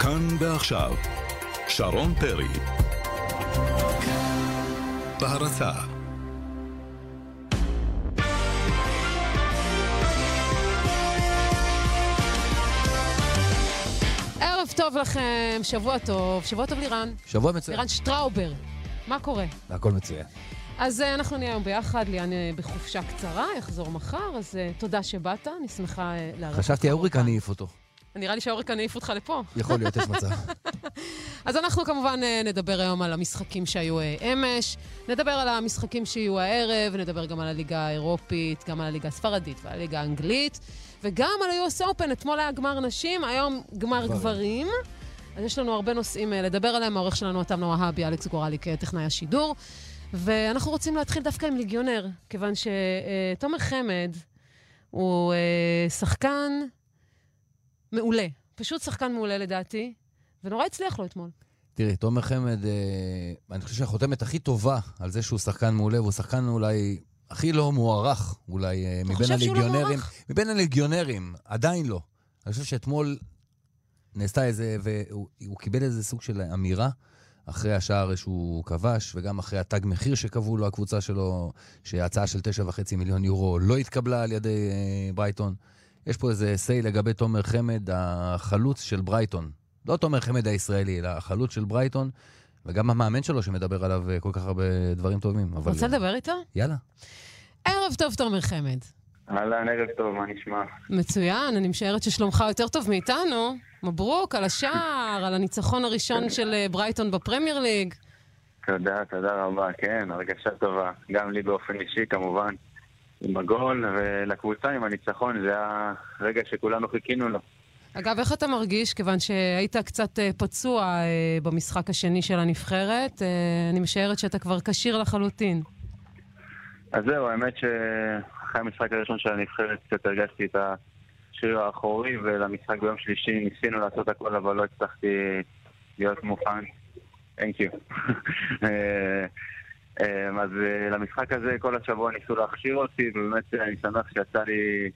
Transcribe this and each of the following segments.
כאן ועכשיו, שרון פרי. בהרצה ערב טוב לכם, שבוע טוב, שבוע טוב לירן. שבוע מצוין. לירן שטראובר, מה קורה? הכל מצוין. אז uh, אנחנו נהיה היום ביחד, ליאן uh, בחופשה קצרה, יחזור מחר, אז uh, תודה שבאת, אני שמחה לארח אותך. חשבתי ההוריקן כאן. העיף אותו. נראה לי שההוריקן העיף אותך לפה. יכול להיות, יש מצב. אז אנחנו כמובן נדבר היום על המשחקים שהיו אמש, נדבר על המשחקים שיהיו הערב, נדבר גם על הליגה האירופית, גם על הליגה הספרדית ועל הליגה האנגלית, וגם על ה-US Open, אתמול היה גמר נשים, היום גמר גברים. אז יש לנו הרבה נושאים אה, לדבר עליהם, העורך שלנו אתם נוהבי, אלכס גורליק, אה, טכנאי השידור. ואנחנו רוצים להתחיל דווקא עם ליגיונר, כיוון שתומר חמד הוא אה, שחקן מעולה. פשוט שחקן מעולה לדעתי, ונורא הצליח לו אתמול. תראי, תומר חמד, אה, אני חושב שהחותמת הכי טובה על זה שהוא שחקן מעולה, והוא שחקן אולי הכי לא מוערך, אולי אה, מבין חושב שהוא לא הליגיונרים. מוערך? מבין הליגיונרים, עדיין לא. אני חושב שאתמול נעשתה איזה, והוא הוא קיבל איזה סוג של אמירה. אחרי השער שהוא כבש, וגם אחרי התג מחיר שקבעו לו הקבוצה שלו, שההצעה של תשע וחצי מיליון יורו לא התקבלה על ידי אה, ברייטון. יש פה איזה say לגבי תומר חמד, החלוץ של ברייטון. לא תומר חמד הישראלי, אלא החלוץ של ברייטון, וגם המאמן שלו שמדבר עליו אה, כל כך הרבה דברים טובים. אבל... רוצה לדבר איתו? יאללה. ערב טוב, תומר חמד. אהלן, ערב טוב, מה נשמע? מצוין, אני משערת ששלומך יותר טוב מאיתנו. מברוק על השער, על הניצחון הראשון של אה, ברייטון בפרמייר ליג. תודה, תודה רבה, כן, הרגשה טובה. גם לי באופן אישי, כמובן, עם הגול, ולקבוצה עם הניצחון, זה הרגע שכולנו חיכינו לו. אגב, איך אתה מרגיש? כיוון שהיית קצת אה, פצוע אה, במשחק השני של הנבחרת, אני משערת שאתה כבר כשיר לחלוטין. אז זהו, האמת שאחרי המשחק הראשון של הנבחרת קצת הרגשתי את השריר האחורי, ולמשחק ביום שלישי ניסינו לעשות הכל, אבל לא הצלחתי להיות מוכן. Thank you. אה, אה, אז אה, למשחק הזה כל השבוע ניסו להכשיר אותי, ובאמת אני שמח שיצא לי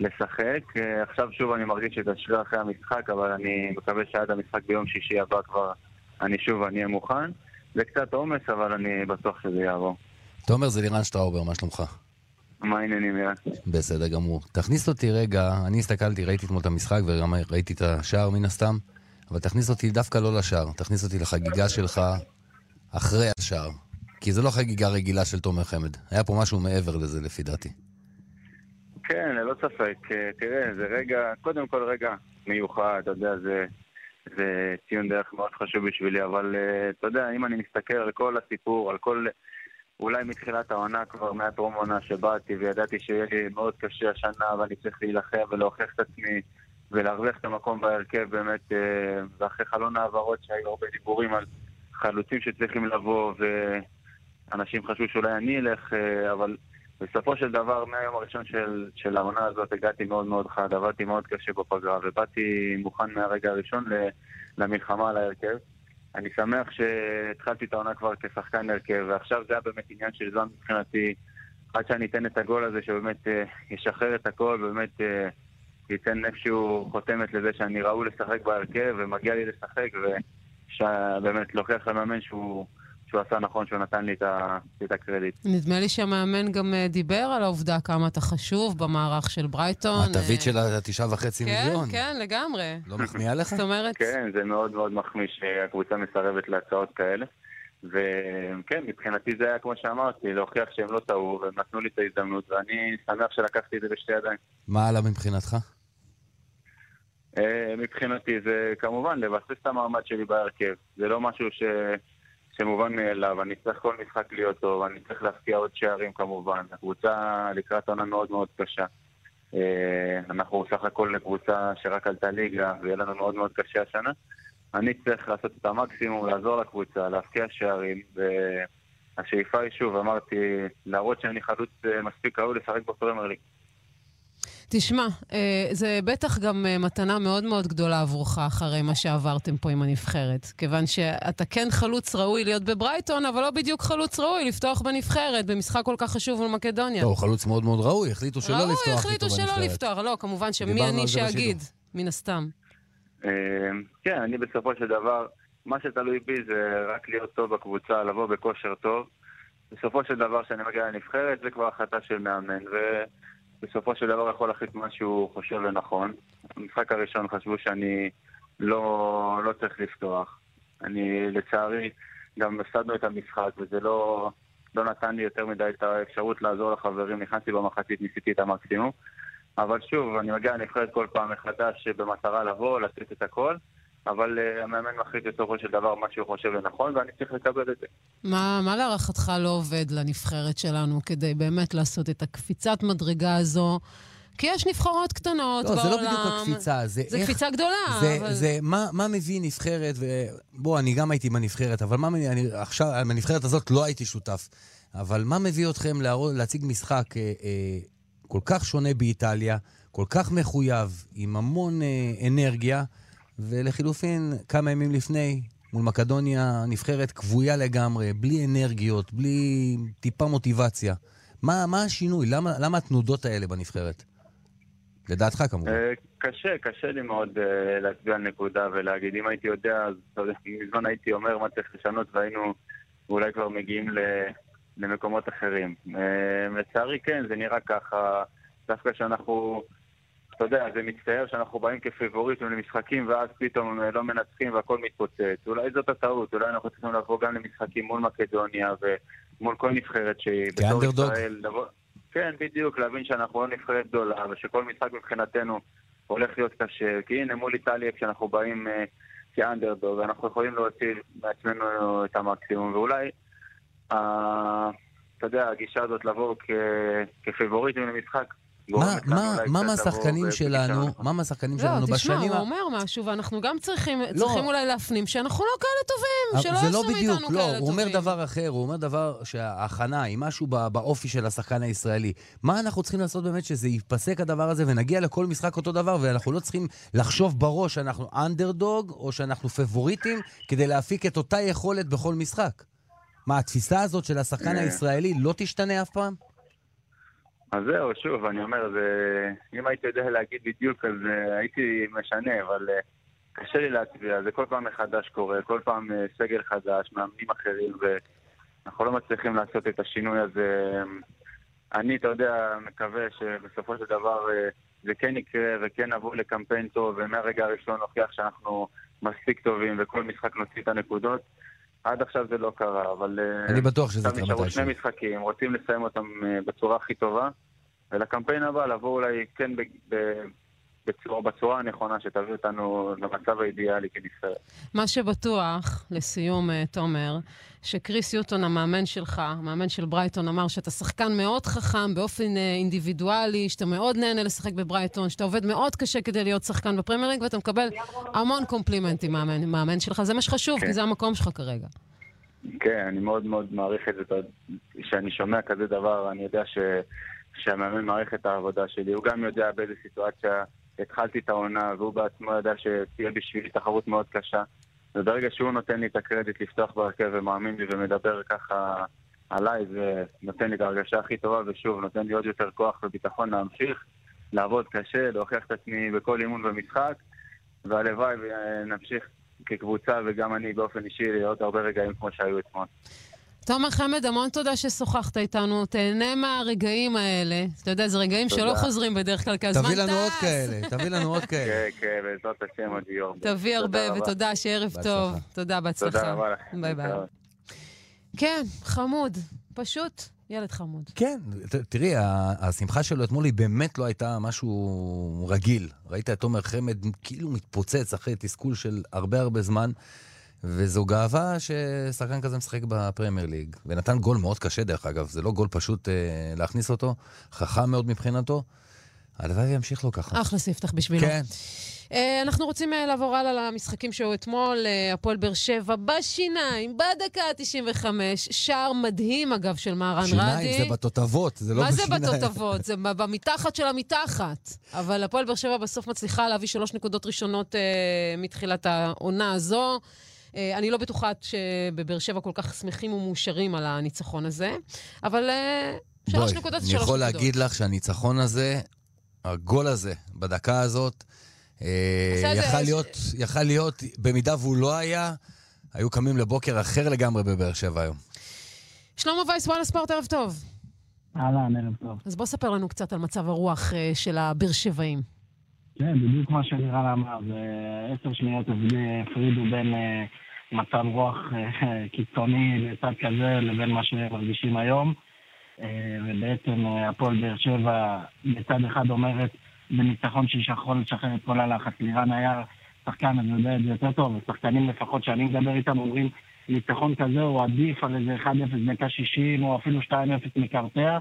לשחק. עכשיו שוב אני מרגיש את השריר אחרי המשחק, אבל אני מקווה שעד המשחק ביום שישי הבא כבר אני שוב אני אהיה מוכן. זה קצת עומס, אבל אני בטוח שזה יעבור. תומר זה לירן שטראובר, מה שלומך? מה העניינים, ירן? בסדר גמור. תכניס אותי רגע, אני הסתכלתי, ראיתי אתמול את המשחק וגם ראיתי את השער מן הסתם, אבל תכניס אותי דווקא לא לשער, תכניס אותי לחגיגה שלך אחרי השער. כי זו לא חגיגה רגילה של תומר חמד. היה פה משהו מעבר לזה לפי דעתי. כן, ללא ספק. אה, תראה, זה רגע, קודם כל רגע מיוחד, אתה יודע, זה, זה ציון דרך מאוד חשוב בשבילי, אבל אה, אתה יודע, אם אני מסתכל על כל הסיפור, על כל... אולי מתחילת העונה כבר, מהטרום עונה שבאתי, וידעתי שיהיה לי מאוד קשה השנה, ואני צריך להילחם ולהוכיח את עצמי, ולהרוויח את המקום בהרכב באמת, אה, ואחרי חלון העברות שהיו הרבה דיבורים על חלוצים שצריכים לבוא, ואנשים חשבו שאולי אני אלך, אה, אבל בסופו של דבר, מהיום הראשון של, של העונה הזאת הגעתי מאוד מאוד חד, עבדתי מאוד קשה בפגרה, ובאתי מוכן מהרגע הראשון למלחמה על ההרכב. אני שמח שהתחלתי את העונה כבר כשחקן הרכב, ועכשיו זה היה באמת עניין של זמן מבחינתי, עד שאני אתן את הגול הזה, שבאמת אה, ישחרר את הכל, ובאמת אה, ייתן איפשהו חותמת לזה שאני ראוי לשחק בהרכב, ומגיע לי לשחק, ובאמת להוכיח למאמן שהוא, שהוא עשה נכון, שהוא נתן לי את, ה, את הקרדיט. נדמה לי שהמאמן גם אה, דיבר על העובדה כמה אתה חשוב במערך של ברייטון. התווית אה, של התשעה וחצי כן, מיליון. כן, לגמרי. לא מחמיאה לך? זאת אומרת, כן, זה מאוד מאוד מחמיא שהקבוצה מסרבת להצעות כאלה. וכן, מבחינתי זה היה כמו שאמרתי, להוכיח שהם לא טעו, והם נתנו לי את ההזדמנות, ואני שמח שלקחתי את זה בשתי ידיים. מה הלאה מבחינתך? אה, מבחינתי זה כמובן לבסס את המעמד שלי בהרכב. זה לא משהו ש... שמובן מאליו, אני צריך כל משחק להיות טוב, אני צריך להפקיע עוד שערים כמובן. הקבוצה לקראת עונה מאוד מאוד קשה. אה, אנחנו סך הכל קבוצה שרק עלתה ליגה, ויהיה לנו מאוד מאוד קשה השנה. אני צריך לעשות את המקסימום, לעזור לקבוצה, להפקיע שערים, והשאיפה היא שוב, אמרתי, להראות שאני חלוץ אה, מספיק ראוי לשחק בפרמייר ליג. תשמע, אה, זה בטח גם אה, מתנה מאוד מאוד גדולה עבורך אחרי מה שעברתם פה עם הנבחרת. כיוון שאתה כן חלוץ ראוי להיות בברייטון, אבל לא בדיוק חלוץ ראוי לפתוח בנבחרת במשחק כל כך חשוב מול מקדוניה. לא, הוא חלוץ מאוד מאוד ראוי, החליטו שלא לפתוח ראוי, איתו החליטו שלא בנבחרת. לפתוח. לא, כמובן שמי אני שאגיד. בשידור. מן הסתם. אה, כן, אני בסופו של דבר, מה שתלוי בי זה רק להיות טוב בקבוצה, לבוא בכושר טוב. בסופו של דבר, כשאני מגיע לנבחרת, זה כבר החלטה של מאמן, ובסופו של דבר יכול להחליט מה שהוא חושב לנכון. במשחק הראשון חשבו שאני לא, לא צריך לפתוח. אני, לצערי, גם הפסדנו את המשחק, וזה לא, לא נתן לי יותר מדי את האפשרות לעזור לחברים. נכנסתי במחצית, ניסיתי את המקסימום. אבל שוב, אני מגיע לנבחרת כל פעם מחדש במטרה לבוא, לתת את הכל. אבל uh, המאמן מחליט בסופו של דבר מה שהוא חושב לנכון, ואני צריך לקבל את זה. מה, מה להערכתך לא עובד לנבחרת שלנו כדי באמת לעשות את הקפיצת מדרגה הזו? כי יש נבחרות קטנות לא, בעולם. זה לא בדיוק הקפיצה, זה, זה איך... קפיצה גדולה, זה, אבל... זה מה, מה מביא נבחרת, ובוא, אני גם הייתי בנבחרת, אבל מה, אני, עכשיו, בנבחרת הזאת לא הייתי שותף. אבל מה מביא אתכם להראות, להציג משחק אה, אה, כל כך שונה באיטליה, כל כך מחויב, עם המון אה, אנרגיה, ולחילופין, כמה ימים לפני, מול מקדוניה, נבחרת כבויה לגמרי, בלי אנרגיות, בלי טיפה מוטיבציה. מה, מה השינוי? למה, למה התנודות האלה בנבחרת? לדעתך כמובן. אה, קשה, קשה לי מאוד אה, להצביע על נקודה ולהגיד, אם הייתי יודע, אז מזמן הייתי אומר מה צריך לשנות והיינו אולי כבר מגיעים למקומות אחרים. אה, לצערי כן, זה נראה ככה, דווקא שאנחנו, אתה יודע, זה מצטער שאנחנו באים כפיבוריטים למשחקים ואז פתאום לא מנצחים והכל מתפוצץ. אולי זאת הטעות, אולי אנחנו צריכים לבוא גם למשחקים מול מקדוניה ומול כל נבחרת שהיא בתור ישראל. לבוא... כן, בדיוק, להבין שאנחנו לא נבחרת גדולה, ושכל משחק מבחינתנו הולך להיות קשה, כי הנה מול איטליה כשאנחנו באים uh, כאנדרדוג, אנחנו יכולים להוציא מעצמנו את המקסימום, ואולי, uh, אתה יודע, הגישה הזאת לבוא כפיבוריטים למשחק, מה, מה, מה מהשחקנים שלנו, מה מהשחקנים שלנו בשנים... לא, תשמע, הוא אומר משהו, ואנחנו גם צריכים, לא. צריכים אולי להפנים שאנחנו לא כאלה טובים, שלא יעשו מאיתנו כאלה טובים. זה לא בדיוק, לא, הוא אומר דבר אחר, הוא אומר דבר שההכנה היא משהו באופי של השחקן הישראלי. מה אנחנו צריכים לעשות באמת שזה ייפסק הדבר הזה ונגיע לכל משחק אותו דבר, ואנחנו לא צריכים לחשוב בראש שאנחנו אנדרדוג או שאנחנו פבוריטים כדי להפיק את אותה יכולת בכל משחק. מה, התפיסה הזאת של השחקן הישראלי לא תשתנה אף פעם? אז זהו, שוב, אני אומר, זה... אם הייתי יודע להגיד בדיוק, אז uh, הייתי משנה, אבל uh, קשה לי להצביע, זה כל פעם מחדש קורה, כל פעם uh, סגל חדש, מאמנים אחרים, ואנחנו לא מצליחים לעשות את השינוי הזה. אני, אתה יודע, מקווה שבסופו של דבר זה כן יקרה, וכן נבוא לקמפיין טוב, ומהרגע הראשון נוכיח שאנחנו מספיק טובים, וכל משחק נוציא את הנקודות. עד עכשיו זה לא קרה, אבל... אני בטוח שזה יקרה מתישהו. נשארו שני משחקים, רוצים לסיים אותם בצורה הכי טובה. ולקמפיין הבא לבוא אולי כן בצורה, בצורה הנכונה שתביא אותנו למצב האידיאלי כנבחרת. מה שבטוח, לסיום, אה, תומר, שקריס יוטון, המאמן שלך, המאמן של ברייטון, אמר שאתה שחקן מאוד חכם באופן אה, אינדיבידואלי, שאתה מאוד נהנה לשחק בברייטון, שאתה עובד מאוד קשה כדי להיות שחקן בפרמייר ליג, ואתה מקבל המון קומפלימנטים מהמאמן שלך. זה מה שחשוב, כן. כי זה המקום שלך כרגע. כן, אני מאוד מאוד מעריך את זה. כשאני שומע כזה דבר, אני יודע ש... שהמאמן מעריך את העבודה שלי. הוא גם יודע באיזה סיטואציה התחלתי את העונה, והוא בעצמו יודע שתהיה בשבילי תחרות מאוד קשה. וברגע שהוא נותן לי את הקרדיט לפתוח בהרכב ומאמין לי ומדבר ככה עליי, זה נותן לי את ההרגשה הכי טובה, ושוב, נותן לי עוד יותר כוח וביטחון להמשיך, לעבוד קשה, להוכיח את עצמי בכל אימון ומשחק, והלוואי ונמשיך כקבוצה וגם אני באופן אישי להיות הרבה רגעים כמו שהיו אתמול. תומר חמד, המון תודה ששוחחת איתנו. תהנה מהרגעים האלה. אתה יודע, זה רגעים שלא חוזרים בדרך כלל, כי הזמן טס. תביא לנו עוד כאלה, תביא לנו עוד כאלה. כן, כן, בעזרת השם עוד יום. תביא הרבה, ותודה, שערב טוב. תודה, בהצלחה. תודה רבה לכם. ביי ביי. כן, חמוד. פשוט ילד חמוד. כן, תראי, השמחה שלו אתמול היא באמת לא הייתה משהו רגיל. ראית את תומר חמד כאילו מתפוצץ אחרי תסכול של הרבה הרבה זמן. וזו גאווה ששחקן כזה משחק בפרמייר ליג. ונתן גול מאוד קשה, דרך אגב. זה לא גול פשוט אה, להכניס אותו, חכם מאוד מבחינתו. הלוואי וימשיך לו ככה. אחלה ספתח בשבילו. כן. Uh, אנחנו רוצים uh, לעבור הלאה למשחקים שהיו אתמול, uh, הפועל באר שבע בשיניים, בדקה ה-95, שער מדהים אגב של מהרן רדי. שיניים זה בתותבות, זה לא בשיניים. מה זה בתותבות? זה במתחת של המתחת. אבל הפועל באר שבע בסוף מצליחה להביא שלוש נקודות ראשונות מתחילת העונה הזו. אה, אני לא בטוחה שבבאר שבע כל כך שמחים ומאושרים על הניצחון הזה, אבל אה, שלוש נקודות זה שלוש נקודות. אני יכול להגיד לך שהניצחון הזה, הגול הזה, בדקה הזאת, אה, יכל להיות, יכל להיות, במידה והוא לא היה, היו קמים לבוקר אחר לגמרי בבאר שבע היום. שלמה וייס, וואלה ספורט, ערב טוב. אהלן, ערב טוב. אז בוא ספר לנו קצת על מצב הרוח של הבאר שבעים. כן, בדיוק מה שלירן אמר, זה עשר שניות הפרידו בין מצב רוח אה, קיצוני לצד כזה לבין מה שמרגישים היום. אה, ובעצם אה, הפועל באר שבע בצד אחד אומרת בניצחון שיכול לשחרר את כל הלחץ. לירן היה שחקן, אני יודע את זה יותר טוב, ושחקנים לפחות שאני מדבר איתם אומרים ניצחון כזה הוא עדיף על איזה 1-0 דקה 60 או אפילו 2-0 מקרטע.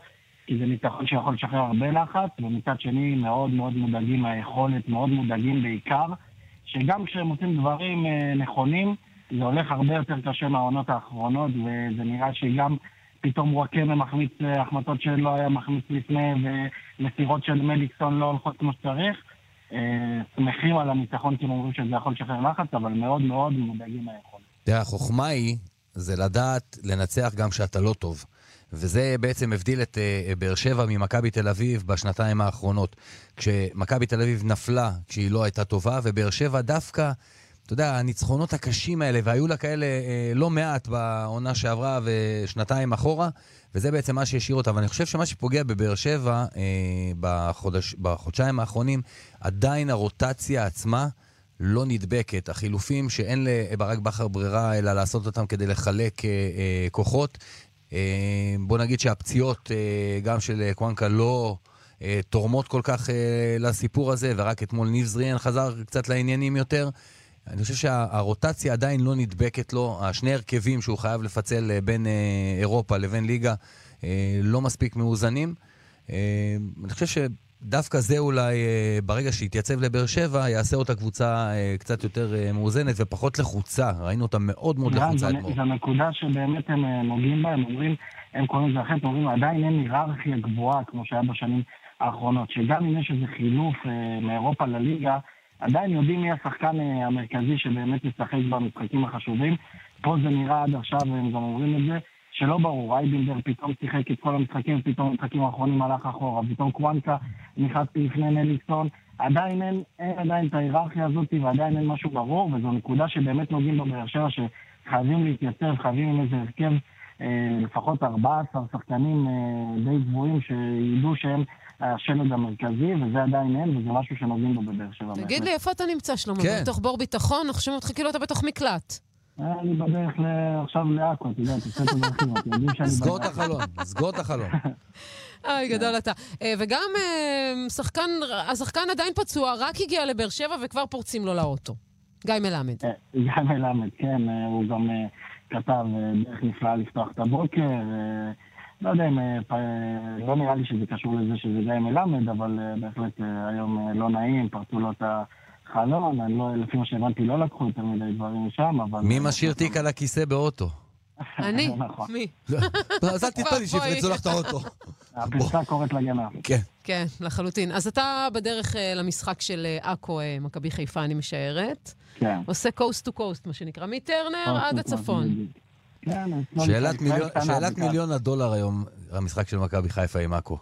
כי זה ניצחון שיכול לשחרר הרבה לחץ, ומצד שני מאוד מאוד מודאגים מהיכולת, מאוד מודאגים בעיקר, שגם כשהם עושים דברים נכונים, זה הולך הרבה יותר קשה מהעונות האחרונות, וזה נראה שגם פתאום וואקמה מחמיץ אה, החמצות שלא היה מחמיץ לפני, ומסירות של מליקסון לא הולכות כמו שצריך. אה, שמחים על הניצחון כי הם אומרים שזה יכול לשחרר לחץ, אבל מאוד מאוד מודאגים מהיכולת. תראה, החוכמה היא, זה לדעת לנצח גם כשאתה לא טוב. וזה בעצם הבדיל את uh, באר שבע ממכבי תל אביב בשנתיים האחרונות. כשמכבי תל אביב נפלה כשהיא לא הייתה טובה, ובאר שבע דווקא, אתה יודע, הניצחונות הקשים האלה, והיו לה כאלה uh, לא מעט בעונה שעברה ושנתיים אחורה, וזה בעצם מה שהשאיר אותה. ואני חושב שמה שפוגע בבאר שבע uh, בחודש, בחודשיים האחרונים, עדיין הרוטציה עצמה לא נדבקת. החילופים שאין לברק בכר ברירה אלא לעשות אותם כדי לחלק uh, uh, כוחות. אה, בוא נגיד שהפציעות, אה, גם של אה, קוונקה, לא אה, תורמות כל כך אה, לסיפור הזה, ורק אתמול ניב זריאן חזר קצת לעניינים יותר. אני חושב שהרוטציה עדיין לא נדבקת לו, השני הרכבים שהוא חייב לפצל אה, בין אה, אירופה לבין ליגה אה, לא מספיק מאוזנים. אני חושב שדווקא זה אולי, ברגע שיתייצב לבאר שבע, יעשה אותה קבוצה קצת יותר מאוזנת ופחות לחוצה. ראינו אותה מאוד מאוד לירן, לחוצה אתמול. זו נקודה שבאמת הם נוגעים בה, הם אומרים, הם קוראים לזה אחרת, הם אומרים, עדיין אין היררכיה גבוהה כמו שהיה בשנים האחרונות, שגם אם יש איזה חילוף מאירופה לליגה, עדיין יודעים מי השחקן אה, המרכזי שבאמת ישחק במשחקים החשובים. פה זה נראה עד עכשיו, והם גם אומרים את זה, שלא ברור, אייבינדר פתאום שיחק את כל המשחקים, פתאום המשחקים האחרונים הלך אחורה, פתאום קוונקה נכנס לפני מליקסון, עדיין אין, אין עדיין את ההיררכיה הזאת ועדיין אין משהו ברור, וזו נקודה שבאמת נוגעים בבאר שבע, שחייבים להתייצב, חייבים עם איזה הרכב, אה, לפחות 14 שחקנים אה, די גבוהים, שידעו שהם השלד המרכזי, וזה עדיין אין, וזה משהו שנוגעים בו בבאר שבע. תגיד. לי, איפה אתה נמצא, שלמה? כן. בתוך בור ביטחון? אנחנו שומעים אותך כאילו אתה בתוך מקלט. אה, אני בדרך עכשיו לעכו, אתה יודע, תצא את הדרכים, אתם יודעים שאני סגור את. החלון, סגור את החלון. אוי, גדול אתה. אה, וגם אה, שחקן, השחקן עדיין פצוע, רק הגיע לבאר שבע וכבר פורצים לו לאוטו. גיא מלמד. גיא מלמד, כן, הוא גם כתב דרך נפלאה לפתוח את הבוקר. אה, לא יודע אם... אה, פ- לא נראה לי שזה קשור לזה שזה גיא מלמד, אבל אה, בהחלט אה, היום אה, לא נעים, פרצו לו את החלון. אני לא, לפי מה שהבנתי, לא לקחו יותר מדי דברים משם, אבל... מי אה, משאיר תיק על הכיסא באוטו? אני? נכון. מי? לא, אז אל תתפלא לי. שיפרצו לך את האוטו. הפרצה קוראת לגנב. כן. כן, לחלוטין. אז אתה בדרך אה, למשחק של אה, עכו, אה, מכבי חיפה, אני משערת. כן. עושה קוסט טו קוסט, מה שנקרא, מטרנר עד הצפון. כן, אצלנו שאלת מיליון- שאלת הדולר היום, המשחק של מכבי חיפה עם עכו.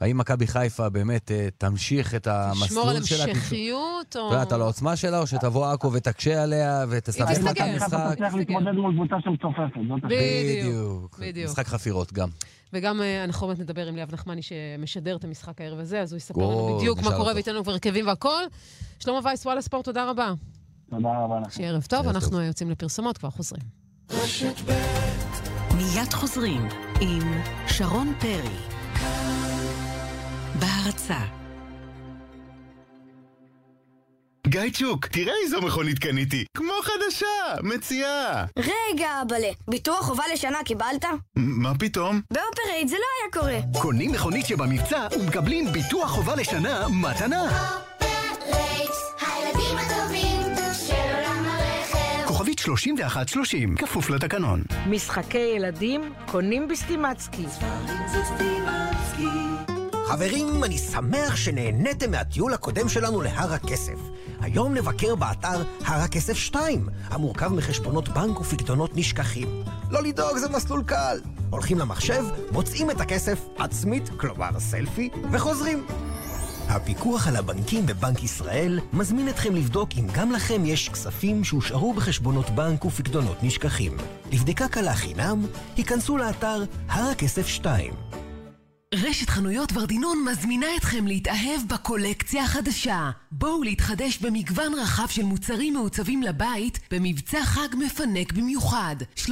האם מכבי חיפה באמת אה, תמשיך את על המסלול שלה? המשכיות, אתה או... יודעת, על העוצמה שלה, או שתבוא עכו ותקשה עליה ותסבך היא את. מכבי חיפה המשחק? תצליח להתמודד מול קבוצה שמצופפת. בדיוק, בדיוק. משחק חפירות גם. וגם אה, אנחנו באמת נדבר עם ליאב נחמני שמשדר את המשחק הערב הזה, אז הוא יספר לנו בדיוק מה קורה. וייתן לנו כבר הרכבים והכל. שלמה וייס, וואלה ספורט, תודה רבה. תודה רבה לכם. שיהיה ערב טוב, אנחנו יוצאים לפרסומות, כבר חוזרים. מיד חוזרים עם שרון פרי. בהרצה גיא צ'וק, תראה איזו מכונית קניתי, כמו חדשה, מציעה. רגע, אבאלה, ביטוח חובה לשנה קיבלת? מה פתאום? באופרייט זה לא היה קורה. קונים מכונית שבמבצע ומקבלים ביטוח חובה לשנה מתנה. הילדים 3130, כפוף לתקנון. משחקי ילדים קונים בסטימצקי. חברים, אני שמח שנהניתם מהטיול הקודם שלנו להר הכסף. היום נבקר באתר הר הכסף 2, המורכב מחשבונות בנק ופקדונות נשכחים. לא לדאוג, זה מסלול קל. הולכים למחשב, מוצאים את הכסף עצמית, כלומר סלפי, וחוזרים. הפיקוח על הבנקים בבנק ישראל מזמין אתכם לבדוק אם גם לכם יש כספים שהושארו בחשבונות בנק ופקדונות נשכחים. לבדיקה קלה חינם, היכנסו לאתר הר הכסף 2. רשת חנויות ורדינון מזמינה אתכם להתאהב בקולקציה החדשה. בואו להתחדש במגוון רחב של מוצרים מעוצבים לבית במבצע חג מפנק במיוחד. 30%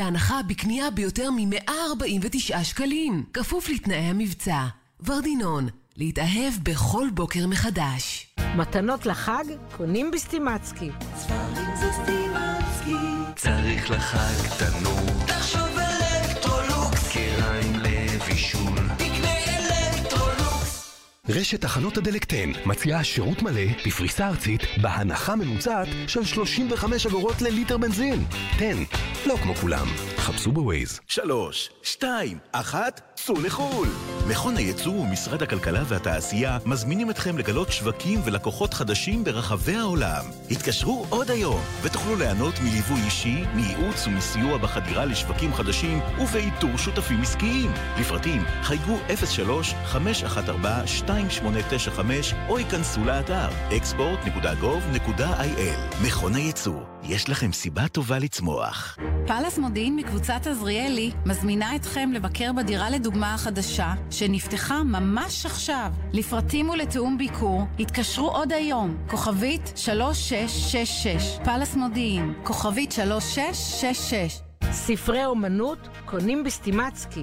הנחה בקנייה ביותר מ-149 שקלים. כפוף לתנאי המבצע. ורדינון, להתאהב בכל בוקר מחדש. מתנות לחג קונים בסטימצקי. ספרים זה סטימצקי. צריך לחג תנור. תחשוב אלקטרולוקס. כיריים לבישול. תקנה אלקטרולוקס. רשת תחנות הדלק 10 מציעה שירות מלא בפריסה ארצית בהנחה ממוצעת של 35 אגורות לליטר בנזין. 10, לא כמו כולם. חפשו בווייז. 3, 2, 1 צאו לחו"ל! מכון הייצוא ומשרד הכלכלה והתעשייה מזמינים אתכם לגלות שווקים ולקוחות חדשים ברחבי העולם. התקשרו עוד היום, ותוכלו ליהנות מליווי אישי, מייעוץ ומסיוע בחדירה לשווקים חדשים ובאיתור שותפים עסקיים. לפרטים חייגו 03-514-2895 או ייכנסו לאתר export.gov.il מכון הייצוא, יש לכם סיבה טובה לצמוח. פלס מודיעין מקבוצת עזריאלי מזמינה אתכם לבקר בדירה לדוגמה החדשה שנפתחה ממש עכשיו. לפרטים ולתיאום ביקור התקשרו עוד היום, כוכבית 3666, פאלאס מודיעין, כוכבית 3666. ספרי אומנות קונים בסטימצקי.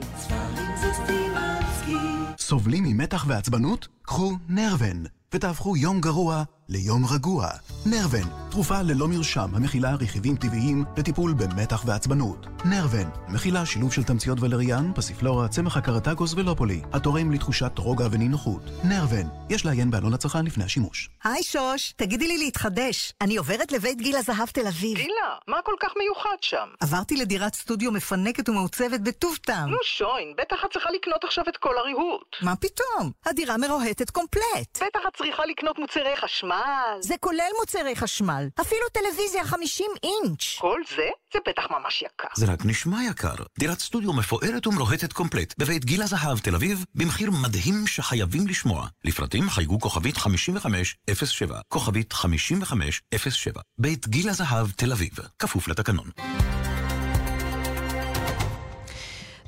סובלים ממתח ועצבנות? קחו נרוון ותהפכו יום גרוע ליום רגוע. נרוון, תרופה ללא מרשם המכילה רכיבים טבעיים לטיפול במתח ועצבנות. נרוון, מכילה שילוב של תמציות ולריאן, פסיפלורה, צמח הקרטגוס ולופולי, התורם לתחושת רוגע ונינוחות. נרוון, יש לעיין בעלון הצרכן לפני השימוש. היי שוש, תגידי לי להתחדש. אני עוברת לבית גיל הזהב תל אביב. גילה, מה כל כך מיוחד שם? עברתי לדירת סטודיו מפנקת ומעוצבת בטוב טעם. נו שוין, בטח את צריכה לקנות עכשיו את כל הריהוט. מה פתאום? הדירה מרוהטת קומפלט. בטח את צריכה לקנות מוצרי חשמל. זה כולל מוצרי חשמל. אפילו טלוויזיה 50 אינץ'. כל זה? זה בטח ממש יקר. זה רק נשמע יקר. דירת סטודיו מפוארת ומרוהטת קומפלט בבית גיל הזהב תל אביב במחיר מדהים שחייבים לשמוע. לפרטים חייגו כוכבית 5507, כוכבית 5507, בית גיל הזהב תל אביב, כפוף לתקנון.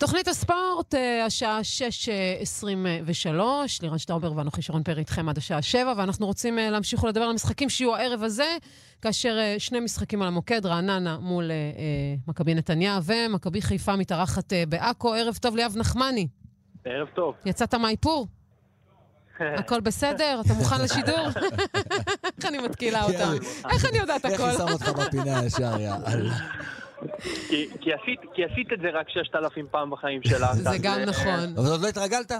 תוכנית הספורט, אה, השעה 6.23, לירן שטאובר ואנוכי שרון פרי איתכם עד השעה 7, ואנחנו רוצים אה, להמשיך ולדבר על המשחקים שיהיו הערב הזה, כאשר אה, שני משחקים על המוקד, רעננה מול מכבי נתניה ומכבי חיפה מתארחת בעכו. ערב טוב ליאב נחמני. ערב טוב. יצאת מהאיפור? הכל בסדר? אתה מוכן לשידור? איך אני מתקילה אותה? איך אני יודעת איך הכל? היא שמה אותך בפינה ישר, יאללה. כי, כי, עשית, כי עשית את זה רק 6,000 פעם בחיים שלך. זה גם אה, נכון. אבל עוד לא התרגלת?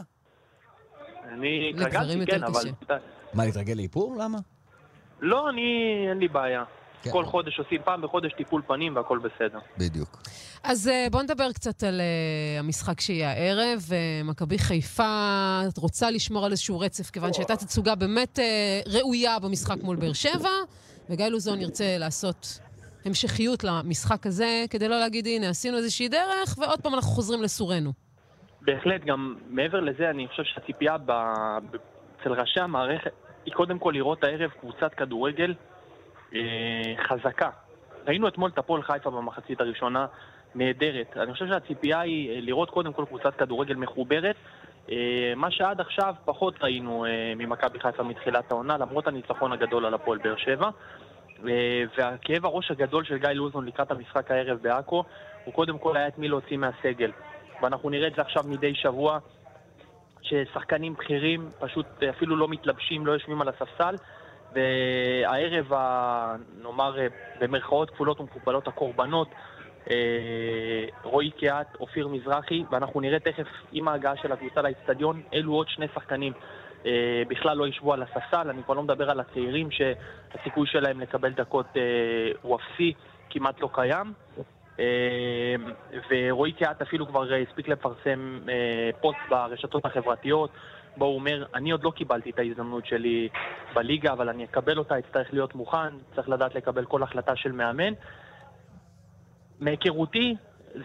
אני התרגלתי, כן, אבל... מה, להתרגל לאיפור? למה? לא, אני... אין לי בעיה. כן. כל חודש עושים פעם בחודש טיפול פנים והכל בסדר. בדיוק. אז אה, בואו נדבר קצת על אה, המשחק שיהיה הערב. מכבי חיפה את רוצה לשמור על איזשהו רצף, כיוון שהייתה תצוגה באמת ראויה במשחק מול באר שבע, וגיא לוזון ירצה לעשות המשכיות למשחק הזה, כדי לא להגיד, הנה, עשינו איזושהי דרך, ועוד פעם אנחנו חוזרים לסורנו. בהחלט, גם מעבר לזה, אני חושב שהציפייה ב... אצל ראשי המערכת היא קודם כל לראות הערב קבוצת כדורגל אה, חזקה. ראינו אתמול את הפועל חיפה במחצית הראשונה, נהדרת. אני חושב שהציפייה היא אה, לראות קודם כל קבוצת כדורגל מחוברת. אה, מה שעד עכשיו פחות ראינו אה, ממכבי חיפה מתחילת העונה, למרות הניצחון הגדול על הפועל באר שבע. אה, והכאב הראש הגדול של גיא לוזון לקראת המשחק הערב בעכו, הוא קודם כל היה את מי להוציא מהסגל. ואנחנו נראה את זה עכשיו מדי שבוע, ששחקנים בכירים פשוט אפילו לא מתלבשים, לא יושבים על הספסל, והערב, ה- נאמר אה, במרכאות כפולות ומכופלות, הקורבנות, אה, רועי קיאט, אופיר מזרחי, ואנחנו נראה תכף עם ההגעה של הקבוצה לאצטדיון, אלו עוד שני שחקנים. אה, בכלל לא ישבו על הספסל, אני כבר לא מדבר על הצעירים שהסיכוי שלהם לקבל דקות אה, הוא אפסי, כמעט לא קיים. אה, ורועי קיאט אפילו כבר הספיק לפרסם פוסט ברשתות החברתיות, בו הוא אומר, אני עוד לא קיבלתי את ההזדמנות שלי בליגה, אבל אני אקבל אותה, אצטרך להיות מוכן, צריך לדעת לקבל כל החלטה של מאמן. מהיכרותי,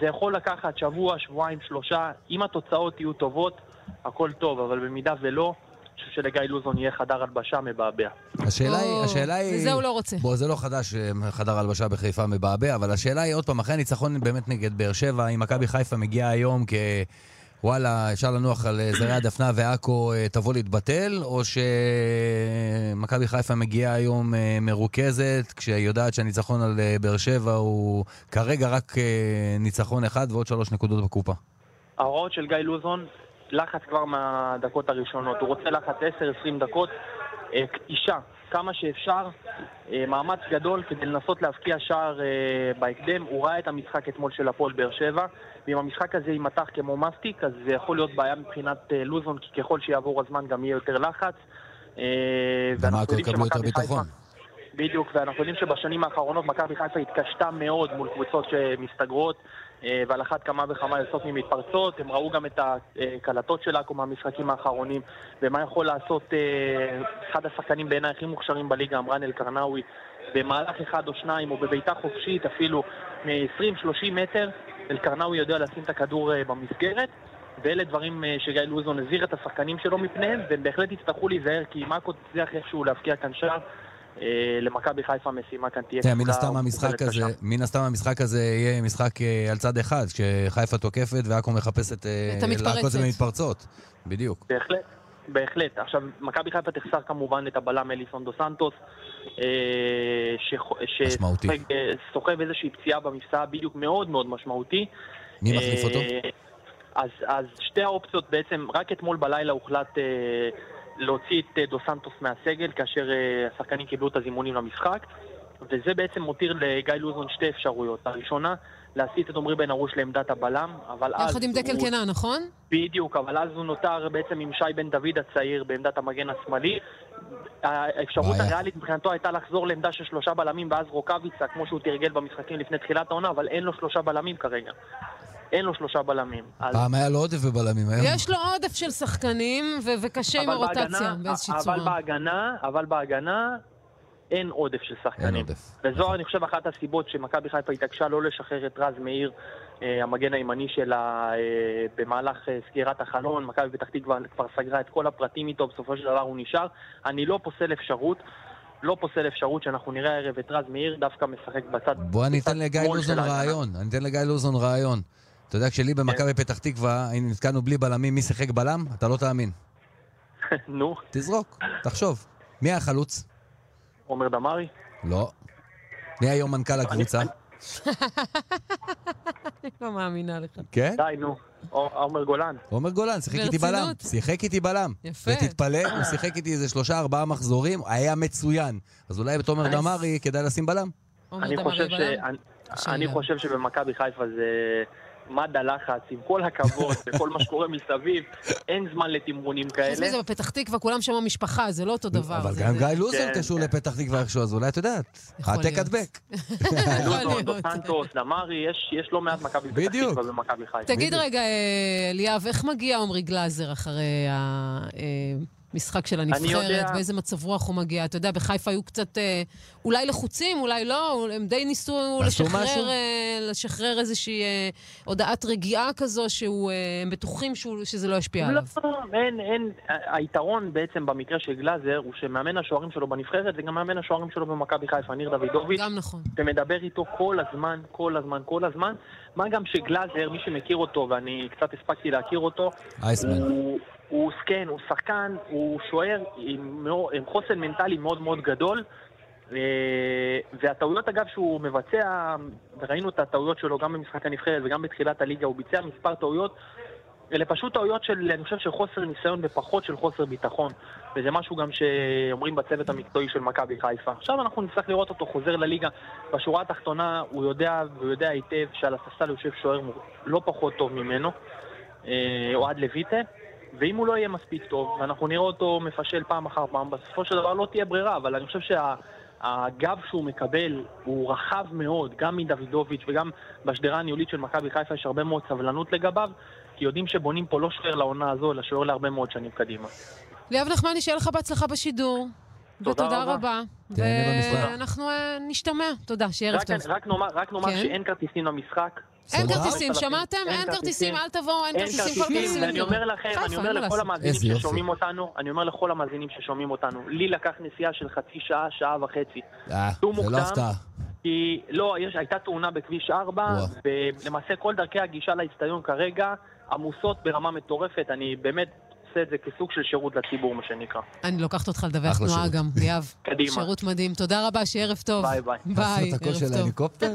זה יכול לקחת שבוע, שבועיים, שלושה, אם התוצאות יהיו טובות, הכל טוב, אבל במידה ולא, חושב שלגיא לוזון יהיה חדר הלבשה מבעבע. השאלה היא, השאלה היא... וזה הוא לא רוצה. בוא, זה לא חדש, אה, חדר הלבשה בחיפה מבעבע, אבל השאלה היא, עוד פעם, אחרי הניצחון באמת נגד באר שבע, אם מכבי חיפה מגיעה היום כ... וואלה, אפשר לנוח על אה, זרי הדפנה ועכו אה, תבוא להתבטל, או שמכבי חיפה מגיעה היום מרוכזת, כשהיא יודעת שהניצחון על באר שבע הוא כרגע רק ניצחון אחד ועוד שלוש נקודות בקופה. ההוראות של גיא לוזון, לחץ כבר מהדקות הראשונות. הוא רוצה לחץ 10-20 דקות, אה, אישה, כמה שאפשר, אה, מאמץ גדול כדי לנסות להבקיע שער אה, בהקדם. הוא ראה את המשחק אתמול של הפועל באר שבע, ואם המשחק הזה יימתח כמו מסטיק, אז זה יכול להיות בעיה מבחינת לוזון, כי ככל שיעבור הזמן גם יהיה יותר לחץ. ואנחנו ומאקו יודעים יקבלו יותר שמכבי חיפה- ביטחון. בדיוק, ואנחנו יודעים שבשנים האחרונות מכבי חיפה התקשתה מאוד מול קבוצות שמסתגרות, ועל אחת כמה וכמה יוצאות ממתפרצות. הם ראו גם את הקלטות של עכו מהמשחקים האחרונים, ומה יכול לעשות אה, אחד השחקנים בעיניי הכי מוכשרים בליגה, עמרן אל-קרנאווי, במהלך אחד או שניים, או בבעיטה חופשית אפילו מ-20-30 מטר, אל-קרנאווי יודע לשים את הכדור אה, במסגרת. ואלה דברים אה, שגיא לוזון הזהיר את השחקנים שלו מפניהם, והם בהחלט יצטרכו להיזהר, כי אם עכו תצליח איכשהו להבקיע כאן שער, אה, למכבי חיפה המשימה כאן תהיה תראה, מן כפולה הסתם המשחק הזה. מן הסתם המשחק הזה יהיה משחק אה, על צד אחד, כשחיפה תוקפת ועכו מחפשת אה, את המתפרצת. לעקוץ במתפרצות. בדיוק. בהחלט, בהחלט. עכשיו, מכבי חיפה תחסר כמובן את הבלם אליסון דו סנטוס, אה. שסוחב, אה, סוחב איזושהי פציעה במבצע בדיוק מאוד מאוד משמעותי. מי מחליף אה, אותו? אז, אז שתי האופציות בעצם, רק אתמול בלילה הוחלט אה, להוציא את אה, דו סנטוס מהסגל, כאשר אה, השחקנים קיבלו את הזימונים למשחק, וזה בעצם מותיר לגיא לוזון שתי אפשרויות. הראשונה, להסיט את עמרי בן ארוש לעמדת הבלם, אבל אז... יחד עם דקל קנה, נכון? בדיוק, אבל אז הוא נותר בעצם עם שי בן דוד הצעיר בעמדת המגן השמאלי. האפשרות. הריאלית מבחינתו הייתה לחזור לעמדה של שלושה בלמים ואז רוקאביצה, כמו שהוא תרגל במשחקים לפני תחילת העונה, אבל אין לו שלושה בלמים כרגע. אין לו שלושה בלמים. אז- פעם היה לו עודף בבלמים, היום. יש לו עודף של שחקנים, ו- וקשה עם אבל הרוטציה בהגנה- באיזושהי אבל צורה. בהגנה, אבל בהגנה אין עודף של שחקנים. אין עודף. וזו, אני חושב, אחת הסיבות שמכבי חיפה התעקשה לא לשחרר את רז מאיר, אה, המגן הימני שלה, אה, במהלך אה, סגירת החלון. מכבי פתח תקווה כבר סגרה את כל הפרטים איתו, בסופו של דבר הוא נשאר. אני לא פוסל אפשרות. לא פוסל אפשרות שאנחנו נראה הערב את רז מאיר דווקא משחק בצד... בוא אני אתן לגיא לוזון. רעיון. אני אתן לגיא לוזון רעיון. אתה יודע, כשלי במכבי פתח תקווה, היינו נתקענו בלי בלמים, מי שיחק בלם? אתה לא תאמין. נו, תזרוק, תחשוב. מי החלוץ? עומר דמארי? לא. מי היום מנכ"ל הקבוצה? אני לא מאמינה לך. כן? די, נו. עומר גולן. עומר גולן, שיחק איתי בלם. שיחק איתי בלם. יפה. ותתפלא, הוא שיחק איתי איזה שלושה, ארבעה מחזורים, היה מצוין. אז אולי בתומר אני- דמארי כדאי לשים בלם? עומר אני. חושב שבמכבי חיפה זה מד הלחץ, עם כל הכבוד וכל מה שקורה מסביב, אין זמן לתמרונים חוץ כאלה. מזה, בפתח תקווה כולם שם משפחה, זה לא אותו דבר. אבל גם גיא לוזון כן, קשור כן. לפתח תקווה איכשהו, אז אולי את יודעת. העתק. הדבק. לוזון, דו סנטוס, דמארי, יש, יש לא מעט מכבי פתח. תקווה במכבי חיפה. תגיד רגע, אה, אליאב, איך מגיע עמרי גלאזר אחרי המשחק של הנבחרת? באיזה מצב רוח הוא מגיע? אתה יודע, בחיפה היו קצת אה, אולי לחוצים, אולי לא, הם די ניסו? לשחרר, אה, לשחרר איזושהי אה, הודעת רגיעה כזו, שהם בטוחים שהוא- שזה לא ישפיע לא, עליו. אין, אין, היתרון בעצם במקרה של גלאזר הוא שמאמן השוערים שלו בנבחרת זה גם מאמן השוערים שלו במכבי חיפה, ניר דוידוביץ'. גם נכון. ומדבר איתו כל הזמן, כל הזמן, כל הזמן. מה גם שגלאזר, מי שמכיר אותו, ואני קצת הספקתי להכיר אותו, אייסמן. הוא, הוא כן, הוא שחקן, הוא שוער עם, עם חוסן מנטלי מאוד מאוד גדול. אה, והטעויות אגב שהוא מבצע, וראינו את הטעויות שלו גם במשחק הנבחרת וגם בתחילת הליגה, הוא ביצע מספר טעויות. אלה פשוט טעויות של, אני חושב, של חוסר ניסיון ופחות של חוסר ביטחון. וזה משהו גם שאומרים בצוות המקצועי של מכבי חיפה. עכשיו אנחנו נצטרך לראות אותו חוזר לליגה. בשורה התחתונה הוא יודע, והוא יודע היטב שעל הספסל יושב שוער לא פחות טוב ממנו, אה, אוהד לויטה. ואם הוא לא יהיה מספיק טוב, ואנחנו נראה אותו מפשל פעם אחר פעם, בסופו של דבר לא תהיה ברירה, אבל אני חושב שהגב שהוא מקבל הוא רחב מאוד, גם מדוידוביץ' וגם בשדרה הניהולית של מכבי חיפה יש הרבה מאוד סבלנות לגביו, כי יודעים שבונים פה לא שוער לעונה הזו, אלא שוער להרבה מאוד שנים קדימה. ליאב נחמני, שיהיה לך בהצלחה בשידור. תודה ותודה רבה. רבה. ואנחנו אה, נשתמע. תודה, שיהיה ערב רק- טוב. רק נאמר- רק נאמר כן. שאין כרטיסים למשחק. אין כרטיסים. שמעתם? אין כרטיסים, אל תבואו, אין אין כרטיסים, כל כרטיסים, כרטיסים. ואני אומר לכם, אני אומר אין לכל. המאזינים. ששומעים אותנו, אני אומר לכל המאזינים ששומעים אותנו, לי לקח נסיעה של חצי שעה, שעה וחצי. אה, זה לא. הפתעה. כי לא, יש, הייתה תאונה בכביש 4, וואו. ולמעשה כל דרכי הגישה לאצטדיון כרגע עמוסות ברמה מטורפת, אני באמת עושה את זה כסוג של שירות לציבור, מה שנקרא. אני לוקחת אותך לדווח תנועה שירות. גם, ליאב. קדימה. שירות מדהים. תודה רבה, שיהיה ערב טוב. ביי, ביי. ביי, עשו את הקול ערב של טוב. ההליקופטר?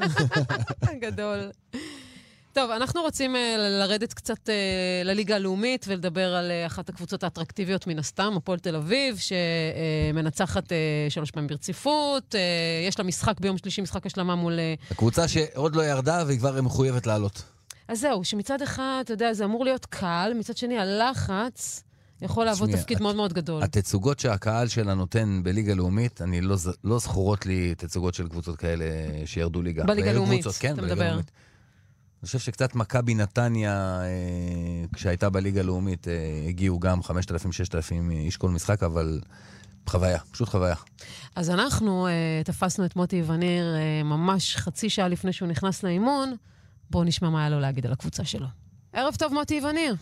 גדול. טוב, אנחנו רוצים אה, לרדת קצת אה, לליגה הלאומית ולדבר על אה, אחת הקבוצות האטרקטיביות מן הסתם, הפועל תל אביב, שמנצחת שלוש פעמים ברציפות. יש לה משחק ביום שלישי, משחק השלמה מול... הקבוצה שעוד לא ירדה והיא כבר מחויבת לעלות. אז זהו, שמצד אחד, אתה יודע, זה אמור להיות קל, מצד שני, הלחץ יכול להוות תשמעי, תפקיד מאוד מאוד גדול. התצוגות שהקהל שלה נותן בליגה לאומית, אני לא, לא זכורות לי תצוגות של קבוצות כאלה שירדו ליגה. בליגה לאומית, כן, אתה בליגה מדבר. לאומית. אני חושב שקצת מכבי נתניה, אה, כשהייתה בליגה לאומית, אה, הגיעו גם 5,000-6,000 איש כל משחק, אבל חוויה, פשוט חוויה. אז אנחנו אה, תפסנו את מוטי וניר אה, ממש חצי שעה לפני שהוא נכנס לאימון. בואו נשמע מה היה לו להגיד על הקבוצה שלו. ערב טוב, מוטי וניר.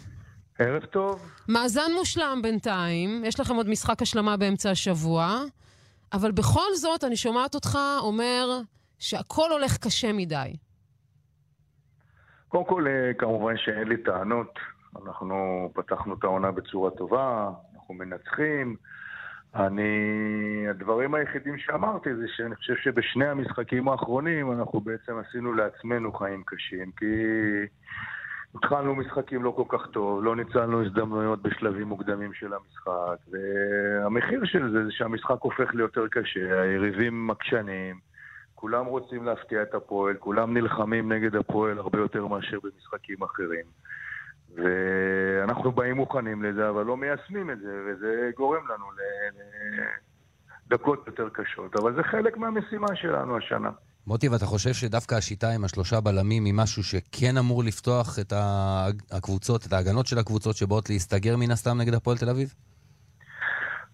ערב טוב. מאזן מושלם בינתיים, יש לכם עוד משחק השלמה באמצע השבוע, אבל בכל זאת, אני שומעת אותך אומר שהכל הולך קשה מדי. קודם כל, אה, כמובן שאין לי טענות. אנחנו פתחנו את העונה בצורה טובה, אנחנו מנצחים. אני... הדברים היחידים שאמרתי זה שאני חושב שבשני המשחקים האחרונים אנחנו בעצם עשינו לעצמנו חיים קשים, כי התחלנו משחקים לא כל כך טוב, לא ניצלנו הזדמנויות בשלבים מוקדמים של המשחק, והמחיר של זה זה שהמשחק הופך ליותר קשה, היריבים עקשנים, כולם רוצים להפתיע את הפועל, כולם נלחמים נגד הפועל הרבה יותר מאשר במשחקים אחרים. ואנחנו באים מוכנים לזה, אבל לא מיישמים את זה, וזה גורם לנו לדקות יותר קשות. אבל זה חלק מהמשימה שלנו השנה. מוטי, ואתה חושב שדווקא השיטה עם השלושה בלמים היא משהו שכן אמור לפתוח את הקבוצות, את ההגנות של הקבוצות שבאות להסתגר מן הסתם נגד הפועל תל אביב?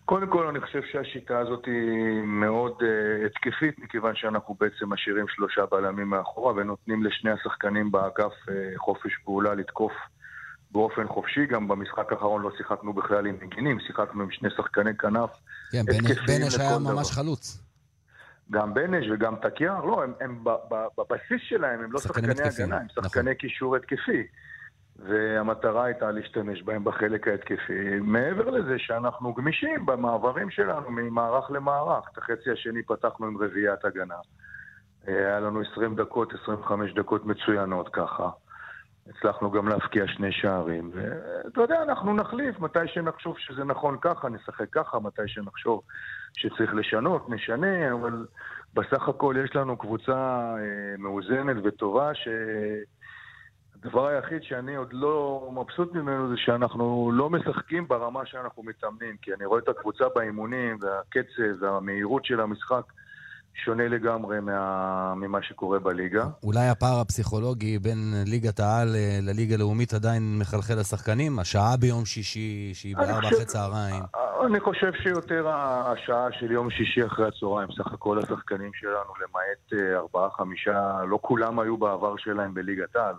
קודם כל, אני חושב שהשיטה הזאת היא מאוד uh, התקפית, מכיוון שאנחנו בעצם משאירים שלושה בלמים מאחורה ונותנים לשני השחקנים באגף uh, חופש פעולה לתקוף באופן חופשי. גם במשחק האחרון לא שיחקנו בכלל עם מגינים, שיחקנו עם שני שחקני כנף כן, בנש- היה ממש דבר. חלוץ. גם בנש וגם תקיאר, לא, הם, הם בבסיס שלהם הם לא שחקני התקפיים, הגנה, הם נכון. שחקני קישור התקפי. והמטרה הייתה להשתמש בהם בחלק ההתקפי. מעבר לזה שאנחנו גמישים במעברים שלנו ממערך למערך. את החצי השני פתחנו עם רביעיית הגנה. אה, היה לנו 20 דקות, 25 דקות מצוינות ככה. הצלחנו גם להבקיע שני שערים. ואתה יודע, אנחנו נחליף מתי שנחשוב שזה נכון ככה, נשחק ככה, מתי שנחשוב שצריך לשנות, נשנה, אבל בסך הכל יש לנו קבוצה אה, מאוזנת וטובה, שהדבר היחיד שאני עוד לא מבסוט ממנו זה שאנחנו לא משחקים ברמה שאנחנו מתאמנים, כי אני רואה את הקבוצה באימונים, והקצב והמהירות של המשחק שונה לגמרי מה... ממה שקורה בליגה. אולי הפער הפסיכולוגי בין ליגת העל אה, לליגה הלאומית עדיין מחלחל לשחקנים? השעה ביום שישי, שהיא בארבע אחרי צהריים. אני חושב שיותר השעה של יום שישי אחרי הצהריים, סך הכל השחקנים שלנו, למעט אה, ארבעה, חמישה, לא כולם היו בעבר שלהם בליגת העל.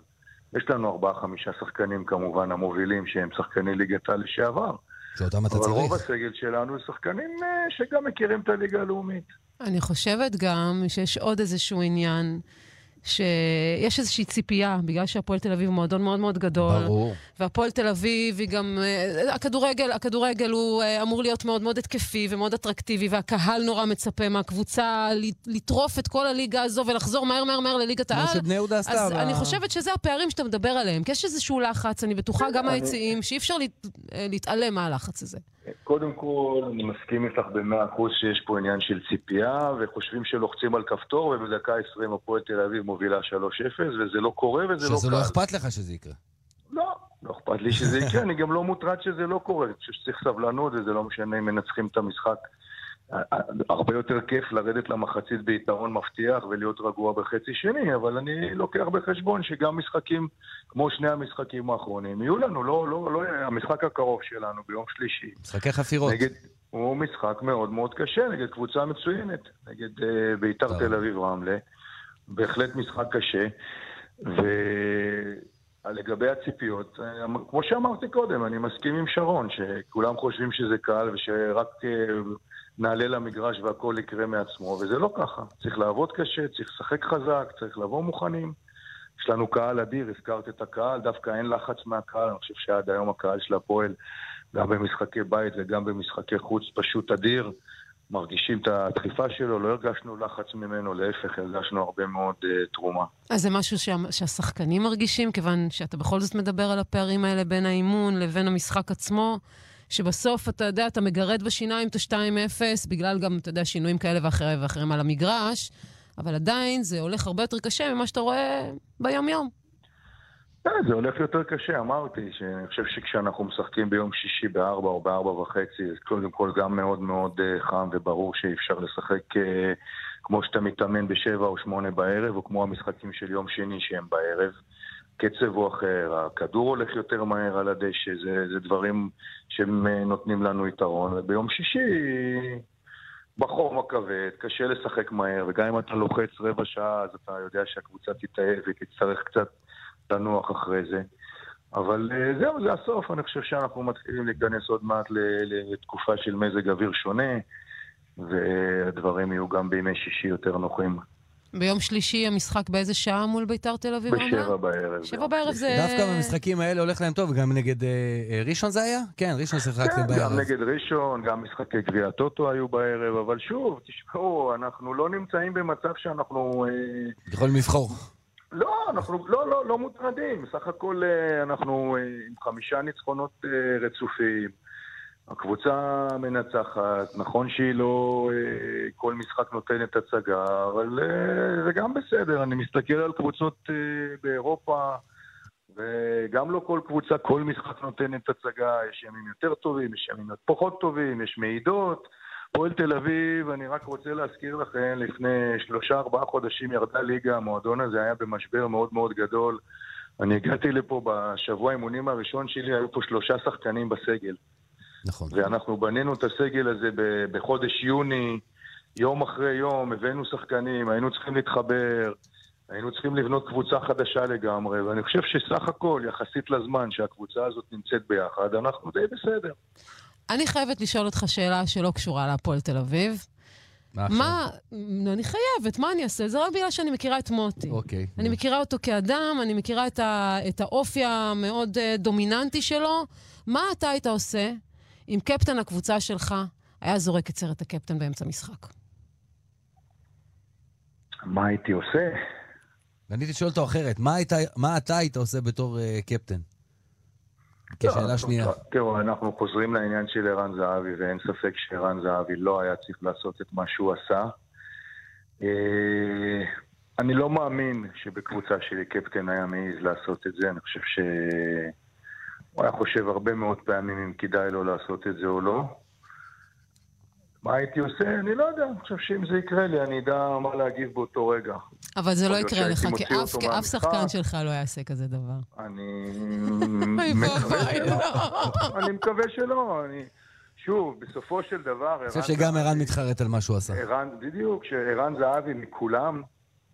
יש לנו ארבעה, חמישה שחקנים כמובן המובילים שהם שחקני ליגת העל לשעבר. שאותם אתה אבל רוב צריך. הסגל שלנו הם שחקנים אה, שגם מכירים את הליגה הלאומית. אני חושבת גם שיש עוד איזשהו עניין, שיש איזושהי ציפייה, בגלל שהפועל תל אביב הוא מועדון מאוד מאוד גדול. ברור. והפועל תל אביב היא גם... אה, הכדורגל, הכדורגל הוא אה, אמור להיות מאוד מאוד התקפי ומאוד אטרקטיבי, והקהל נורא מצפה מהקבוצה לט- לטרוף את כל הליגה הזו ולחזור מהר מהר מהר לליגת כמו העל. שבני יהודה עשתה אז ב- אני חושבת שזה הפערים שאתה מדבר עליהם, כי יש איזשהו לחץ, אני בטוחה גם אני- היציעים, שאי אפשר להת- אה, להתעלם מהלחץ הזה. קודם כל, אני מסכים איתך במאה אחוז שיש פה עניין של ציפייה, וחושבים שלוחצים על כפתור, ובדקה 20 הפועל תל אביב מובילה 3-0, וזה לא קורה וזה לא שזה קל. לא אכפת לך שזה יקרה. לא, לא אכפת לי שזה יקרה, אני גם לא מוטרד שזה לא קורה. אני חושב שצריך סבלנות, וזה לא משנה אם מנצחים את המשחק. הרבה יותר כיף לרדת למחצית ביתרון מבטיח ולהיות רגוע בחצי שני, אבל אני לוקח בחשבון שגם משחקים, כמו שני המשחקים האחרונים, יהיו לנו, לא, לא, לא, המשחק הקרוב שלנו ביום שלישי. משחקי חפירות. נגד, הוא משחק מאוד מאוד קשה נגד קבוצה מצוינת, נגד אה, ביתר תל אביב רמלה. בהחלט משחק קשה. ולגבי הציפיות, אה, כמו שאמרתי קודם, אני מסכים עם שרון, שכולם חושבים שזה קל ושרק אה, נעלה למגרש והכל יקרה מעצמו, וזה לא ככה. צריך לעבוד קשה, צריך לשחק חזק, צריך לבוא מוכנים. יש לנו קהל אדיר, הזכרת את הקהל, דווקא אין לחץ מהקהל, אני חושב שעד היום הקהל של הפועל, גם במשחקי בית וגם במשחקי חוץ, פשוט אדיר. מרגישים את הדחיפה שלו, לא הרגשנו לחץ ממנו, להפך, הרגשנו הרבה מאוד uh, תרומה. אז זה משהו שה, שהשחקנים מרגישים, כיוון שאתה בכל זאת מדבר על הפערים האלה בין האימון לבין המשחק עצמו, שבסוף, אתה יודע, אתה מגרד בשיניים את ה-2-0, בגלל גם, אתה יודע, שינויים כאלה ואחרים ואחרים על המגרש, אבל עדיין זה הולך הרבה יותר קשה ממה שאתה רואה ביום-יום. אה, זה הולך יותר קשה, אמרתי, שאני חושב שכשאנחנו משחקים ביום שישי בארבע או בארבע וחצי, אז קודם כל גם מאוד מאוד אה, חם וברור שאי אפשר לשחק אה, כמו שאתה מתאמן בשבע או שמונה בערב, או כמו המשחקים של יום שני שהם בערב. קצב הוא אחר, הכדור הולך יותר מהר על הדשא, זה, זה דברים שהם נותנים לנו יתרון, וביום שישי בחום הכבד, קשה לשחק מהר, וגם אם אתה לוחץ רבע שעה, אז אתה יודע שהקבוצה תתאהב ותצטרך קצת לנוח אחרי זה. אבל אה, זהו, זה הסוף. אני חושב שאנחנו מתחילים להיכנס עוד מעט לתקופה של מזג אוויר שונה, והדברים יהיו גם בימי שישי יותר נוחים. ביום שלישי המשחק באיזה שעה מול ביתר תל אביב? בשבע בערב. שבע בערב זה... דווקא במשחקים האלה הולך להם טוב, גם נגד אה, אה, ראשון זה היה? כן, ראשון שיחקתם כן, בערב. גם נגד ראשון, גם משחקי גביע הטוטו היו בערב, אבל שוב, תשמעו, אנחנו לא נמצאים במצב שאנחנו... אה, יכולים לבחור. לא, אנחנו לא, לא, לא מוטרדים. בסך הכל אה, אנחנו אה, עם חמישה ניצחונות אה, רצופים. הקבוצה מנצחת, נכון שהיא לא כל משחק נותנת הצגה, אבל זה גם בסדר. אני מסתכל על קבוצות באירופה, וגם לא כל קבוצה, כל משחק נותנת הצגה. יש ימים יותר טובים, יש ימים פחות טובים, יש מעידות. הפועל תל אביב, אני רק רוצה להזכיר לכם, לפני שלושה ארבעה חודשים ירדה ליגה, המועדון הזה היה במשבר מאוד מאוד גדול. אני הגעתי לפה בשבוע האימונים הראשון שלי, היו פה שלושה שחקנים בסגל. נכון. ואנחנו בנינו את הסגל הזה בחודש יוני, יום אחרי יום, הבאנו שחקנים, היינו צריכים להתחבר, היינו צריכים לבנות קבוצה חדשה לגמרי, ואני חושב שסך הכל, יחסית לזמן שהקבוצה הזאת נמצאת ביחד, אנחנו די בסדר. אני חייבת לשאול אותך שאלה שלא קשורה להפועל תל אביב. מה מה, אני חייבת, מה אני אעשה? זה רק בגלל שאני מכירה את מוטי. אוקיי. אני מכירה אותו כאדם, אני מכירה את, ה, את האופי המאוד uh, דומיננטי שלו. מה אתה היית עושה אם קפטן הקבוצה שלך היה זורק את סרט הקפטן באמצע משחק? מה הייתי עושה? ואני הייתי שואל אותו אחרת, מה, היית, מה אתה היית עושה בתור uh, קפטן? כשאלה שנייה. תראו, אנחנו חוזרים לעניין של ערן זהבי, ואין ספק שערן זהבי לא היה צריך לעשות את מה שהוא עשה. אה, אני לא מאמין שבקבוצה שלי קפטן היה מעז לעשות את זה, אני חושב שהוא היה חושב הרבה מאוד פעמים אם כדאי לו לעשות את זה או לא. מה הייתי עושה? אני לא יודע. אני חושב שאם זה יקרה לי, אני אדע מה להגיב באותו רגע. אבל זה לא יקרה לך, כי אף שחקן שלך לא יעשה כזה דבר. אני מקווה שלא. אני מקווה שלא. שוב, בסופו של דבר... אני חושב שגם ערן מתחרט על מה שהוא עשה. ערן, בדיוק, שערן זהבי מכולם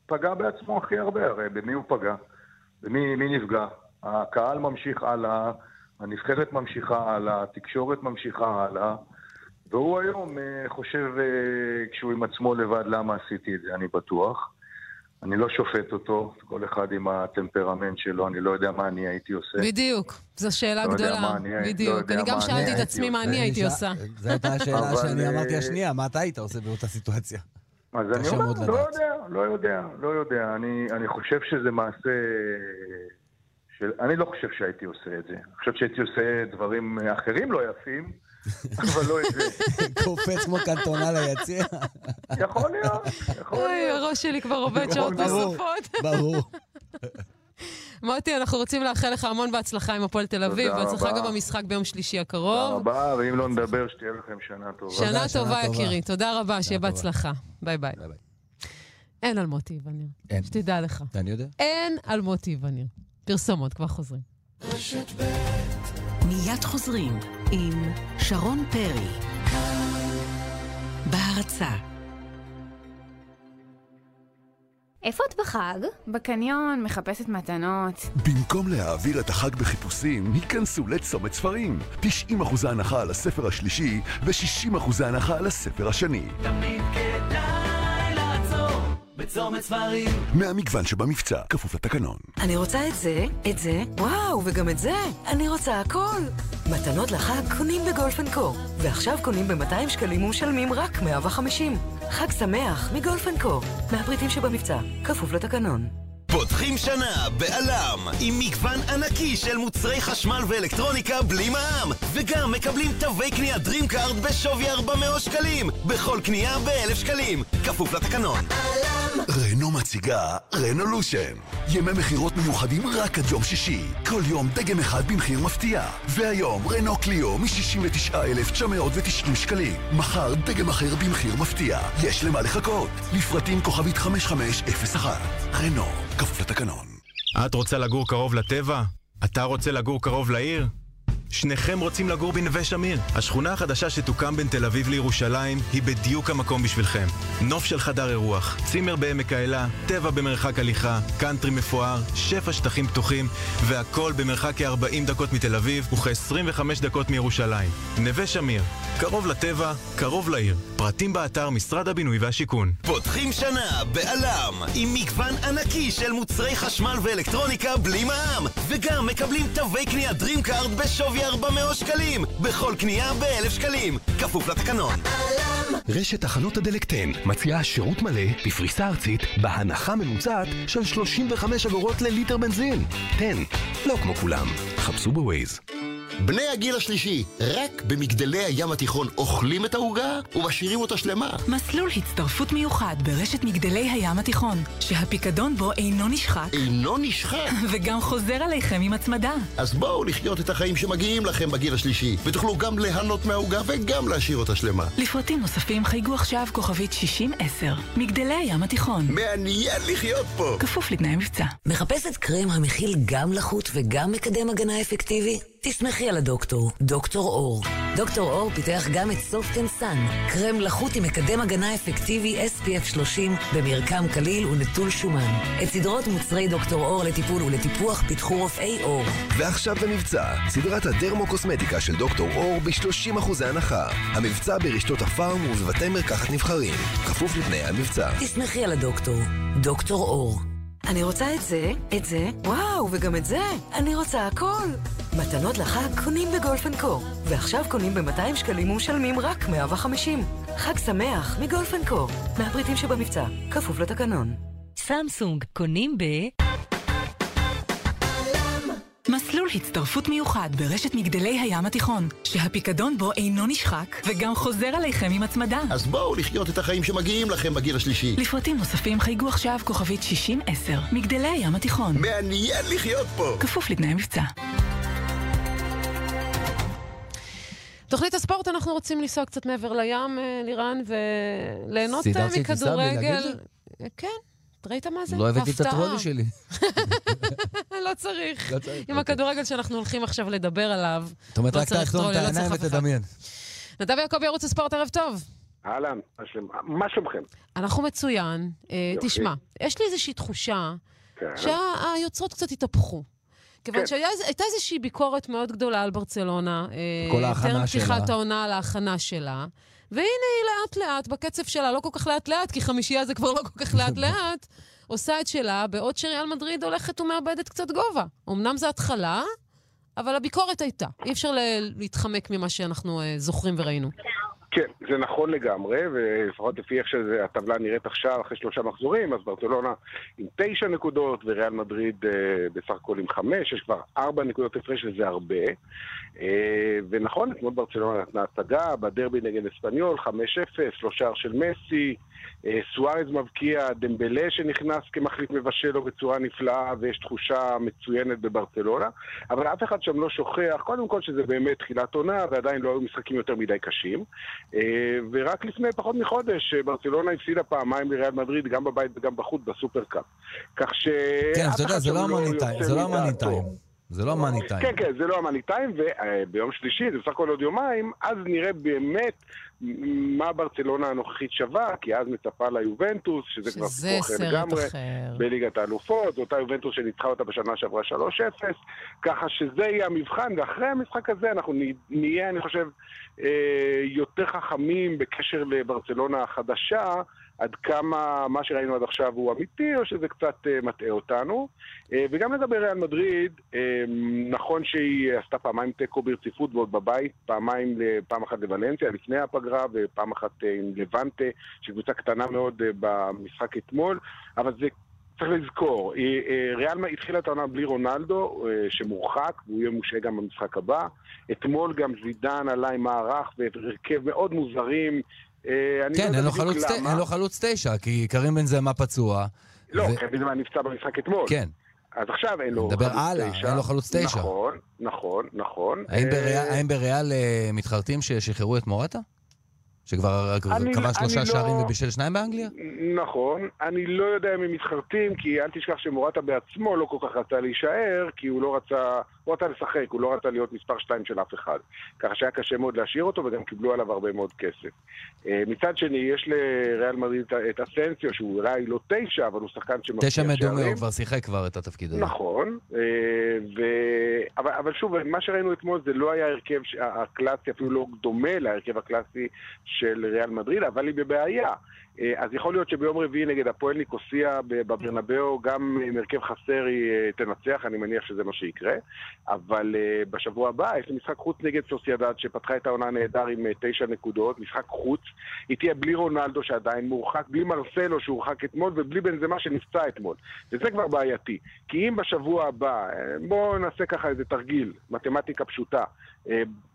פגע בעצמו הכי הרבה, הרי במי הוא פגע? במי נפגע? הקהל ממשיך הלאה, הנבחרת ממשיכה הלאה, התקשורת ממשיכה הלאה. והוא היום אה, חושב, אה, כשהוא עם עצמו לבד, למה עשיתי את זה, אני בטוח. אני לא שופט אותו, כל אחד עם הטמפרמנט שלו, אני לא יודע מה אני הייתי עושה. בדיוק, זו שאלה לא גדולה. אני, בדיוק, לא אני גם שאלתי את עצמי מה אני הייתי עושה. זו הייתה השאלה שאני אמרתי השנייה, מה אתה היית עושה באותה סיטואציה? אז אני אומר, לא יודע, לא יודע, לא יודע. אני, אני חושב שזה מעשה... של... אני לא חושב שהייתי עושה את זה. אני חושב שהייתי עושה דברים אחרים לא יפים. אבל לא את זה. קופץ כמו קנטונה ליציע. יכול להיות, יכול להיות. אוי, הראש שלי כבר עובד שעות נוספות. ברור. מוטי, אנחנו רוצים לאחל לך המון בהצלחה עם הפועל תל אביב, בהצלחה גם במשחק ביום שלישי הקרוב. תודה רבה, ואם לא נדבר, שתהיה לכם שנה טובה. שנה טובה, יקירי. תודה רבה, שיהיה בהצלחה. ביי ביי. אין על מוטי וניר. אין. שתדע לך. אני יודע. אין על מוטי וניר. פרסומות, כבר חוזרים. מיד חוזרים עם שרון פרי. הערצה. איפה את בחג? בקניון, מחפשת מתנות. במקום להעביר את החג בחיפושים, היכנסו לצומת ספרים. 90% הנחה על הספר השלישי ו-60% הנחה על הספר השני. תמיד כדאי בצומת ספרים. מהמגוון שבמבצע, כפוף לתקנון. אני רוצה את זה, את זה, וואו, וגם את זה. אני רוצה הכל. מתנות לחג קונים בגולף אנד קו. ועכשיו קונים ב-200 שקלים ומשלמים רק 150. חג שמח מגולף אנד קו. מהפריטים שבמבצע, כפוף לתקנון. פותחים שנה בעלם עם מגוון ענקי של מוצרי חשמל ואלקטרוניקה בלי מע"מ וגם מקבלים תווי קנייה DreamCard בשווי 400 שקלים בכל קנייה ב-1,000 שקלים כפוף לתקנון רנו מציגה רנולושן. ימי מכירות מיוחדים רק עד יום שישי. כל יום דגם אחד במחיר מפתיע. והיום רנו קליו מ-69,990 שקלים. מחר דגם אחר במחיר מפתיע. יש למה לחכות. לפרטים כוכבית 5501. רנו, כפוף לתקנון. את רוצה לגור קרוב לטבע? אתה רוצה לגור קרוב לעיר? שניכם רוצים לגור בנווה שמיר. השכונה החדשה שתוקם בין תל אביב לירושלים היא בדיוק המקום בשבילכם. נוף של חדר אירוח, צימר בעמק האלה, טבע במרחק הליכה, קאנטרי מפואר, שפע שטחים פתוחים, והכל במרחק כ-40 דקות מתל אביב וכ-25 דקות מירושלים. נווה שמיר, קרוב לטבע, קרוב לעיר. פרטים באתר משרד הבינוי והשיכון. פותחים שנה בעלם עם מגוון ענקי של מוצרי חשמל ואלקטרוניקה בלי מע"מ וגם מקבלים תווי קנייה DreamCard בשווי 400 שקלים בכל קנייה ב-1,000 שקלים כפוף לתקנון רשת תחנות הדלק 10 מציעה שירות מלא בפריסה ארצית בהנחה ממוצעת של 35 אגורות לליטר בנזין. 10, לא כמו כולם. חפשו בווייז. בני הגיל השלישי, רק במגדלי הים התיכון אוכלים את העוגה ומשאירים אותה שלמה. מסלול הצטרפות מיוחד ברשת מגדלי הים התיכון, שהפיקדון בו אינו נשחק. אינו נשחק? וגם חוזר עליכם עם הצמדה. אז בואו לחיות את החיים שמגיעים לכם בגיל השלישי, ותוכלו גם ליהנות מהעוגה וגם להשאיר אותה שלמה. לפרטים נוספים חייגו עכשיו כוכבית 6010. מגדלי הים התיכון. מעניין לחיות פה! כפוף לתנאי מבצע. מחפשת קרם המכיל גם לחות וגם מקדם הגנה אפקטיבי? תסמכי על הדוקטור, דוקטור אור. דוקטור אור פיתח גם את Soft and Sun, קרם לחות עם מקדם הגנה אפקטיבי SPF 30 במרקם קליל ונטול שומן. את סדרות מוצרי דוקטור אור לטיפול ולטיפוח פיתחו רופאי אור. ועכשיו במבצע, סדרת הדרמו-קוסמטיקה של דוקטור אור ב-30% הנחה. המבצע ברשתות הפארם ובבתי מרקחת נבחרים. כפוף לתנאי המבצע. תסמכי על הדוקטור, דוקטור אור. אני רוצה את זה, את זה, וואו, וגם את זה. אני רוצה הכל. מתנות לחג קונים בגולף אנד קו. ועכשיו קונים ב-200 שקלים ומשלמים רק 150. חג שמח מגולף אנד קו. מהפריטים שבמבצע, כפוף לתקנון. סמסונג קונים ב... מסלול הצטרפות מיוחד ברשת מגדלי הים התיכון, שהפיקדון בו אינו נשחק וגם חוזר עליכם עם הצמדה. אז בואו לחיות את החיים שמגיעים לכם בגיל השלישי. לפרטים נוספים חייגו עכשיו כוכבית 6010. מגדלי הים התיכון. מעניין לחיות פה! כפוף לתנאי מבצע. תוכנית הספורט, אנחנו רוצים לנסוע קצת מעבר לים, אה, לירן, וליהנות אה, סידרתי טיסה בלי להגיד מכדורגל. לי? כן, ראית מה זה? לא הבאתי את. הטרולי שלי. לא צריך. לא צריך, עם הכדורגל שאנחנו הולכים עכשיו לדבר עליו. זאת אומרת, לא רק טרולי, את לא העיניים. ותדמיין. נדב יעקבי, ערוץ הספורט, ערב טוב. אהלן, מה שלומכם? אנחנו מצוין. אה. תשמע, יש לי איזושהי תחושה כן. שהיוצרות קצת התהפכו. כיוון כן. שהייתה איזושהי ביקורת מאוד גדולה על ברצלונה. אה, כל ההכנה טרם פתיחת שלה. העונה על ההכנה שלה. והנה היא לאט-לאט, בקצב שלה, לא כל כך לאט-לאט, כי חמישייה זה כבר לא כל כך לאט-לאט, עושה את שלה, בעוד שריאל מדריד הולכת ומאבדת קצת גובה. אמנם זו התחלה, אבל הביקורת הייתה. אי אפשר להתחמק ממה שאנחנו אה, זוכרים וראינו. כן, זה נכון לגמרי, ולפחות לפי איך שהטבלה נראית עכשיו, אחרי שלושה מחזורים, אז ברצלונה עם תשע נקודות, וריאל מדריד אה, בסך הכל עם חמש, יש כבר ארבע נקודות הפרש, וזה הרבה. אה, ונכון, אתמול ברצלונה נתנה הצגה, בדרבי נגד אספניול, 5-0, לא שער של מסי, אה, סוארז מבקיע, דמבלה שנכנס כמחליף מבשל לו בצורה נפלאה, ויש תחושה מצוינת בברצלונה, אבל אף אחד שם לא שוכח, קודם כל שזה באמת תחילת עונה, ועדיין לא היו משחקים יותר מדי קשים. אה, ורק לפני פחות מחודש, אה, ברצלונה הפסידה פעמיים לריאל מדריד, גם בבית וגם בחוץ בסופרקאפ. כך ש... כן, אתה יודע, זה לא המאני יוצא טיים, זה לא המאני. טיים. זה לא המאני טיים. כן, כן, זה לא המאני טיים, וביום שלישי, זה בסך הכל עוד יומיים, אז נראה באמת מה ברצלונה הנוכחית שווה, כי אז מצפה לה יובנטוס, שזה כבר שזה סיפור אחר סרט לגמרי, אחר. בליגת האלופות, זו אותה יובנטוס שניצחה אותה בשנה שעברה 3-0, ככה שזה יהיה המבחן, ואחרי המשחק הזה אנחנו נה- נהיה, אני חושב, אה, יותר חכמים בקשר לברצלונה החדשה, עד כמה מה שראינו עד עכשיו הוא אמיתי, או שזה קצת אה, מטעה אותנו. אה, וגם לגבי ריאל מדריד, אה, נכון שהיא עשתה פעמיים תיקו ברציפות ועוד בבית, פעמיים, פעם אחת לוולנסיה לפני הפגרה, ופעם אחת אה, עם לבנטה, שהיא קבוצה קטנה מאוד אה, במשחק אתמול, אבל זה צריך לזכור, אה, אה, ריאל התחילה את העונה בלי רונלדו, שמורחק, והוא יהיה מושעה גם במשחק הבא. אתמול גם זידן עלה עם מערך והרכב מאוד מוזרים. אה, לא כן, יודע אין לו חלוץ ת- למה. אין לו חלוץ תשע, כי קרים בן זמה פצוע. לא, ו- קרים בנזמן נפצע במשחק אתמול. כן. אז עכשיו אין לו חלוץ הלאה, תשע. אין לו חלוץ תשע. נכון, נכון, נכון. האם אה, בריאל- האם בריאל אה, מתחרטים ששחררו את מורטה? שכבר כבר אני- כבש שלושה אני שערים לא- ובישל שניים באנגליה? נכון, אני לא יודע אם הם מתחרטים, כי אל תשכח שמורטה בעצמו לא כל כך רצה להישאר, כי הוא לא רצה, הוא רצה לשחק, הוא לא רצה להיות מספר 2 של אף אחד. ככה שהיה קשה מאוד להשאיר אותו, וגם קיבלו עליו הרבה מאוד כסף. אה, מצד שני, יש לריאל מדריד את- אסנסיו, שהוא אולי לא תשע, אבל הוא שחקן שמבקיע תשע שערים. מדומה, הוא כבר שיחק כבר את התפקיד הזה. נכון, אה, ו... אבל, אבל שוב, מה שראינו אתמול זה לא היה הרכב הקלאסי, אפילו לא דומה להרכב הקלאסי של ריאל מדריד, אבל היא בבעיה. אה, אז יכול להיות שביום רביעי נגד הפועל ניקוסיה בברנבאו, גם עם הרכב חסר היא אה, תנצח, אני מניח שזה מה שיקרה. אבל אה, בשבוע הבא יש לי משחק חוץ נגד סוסיידד, שפתחה את העונה נהדר עם תשע נקודות, משחק חוץ. היא תהיה בלי רונלדו שעדיין מורחק, בלי מרסלו שהורחק אתמול, ובלי בנזמה שנפצע אתמול. וזה כבר בעייתי. כי אם בשבוע הבא, בואו נעשה ככה איזה תרגיל, מתמטיקה פשוטה,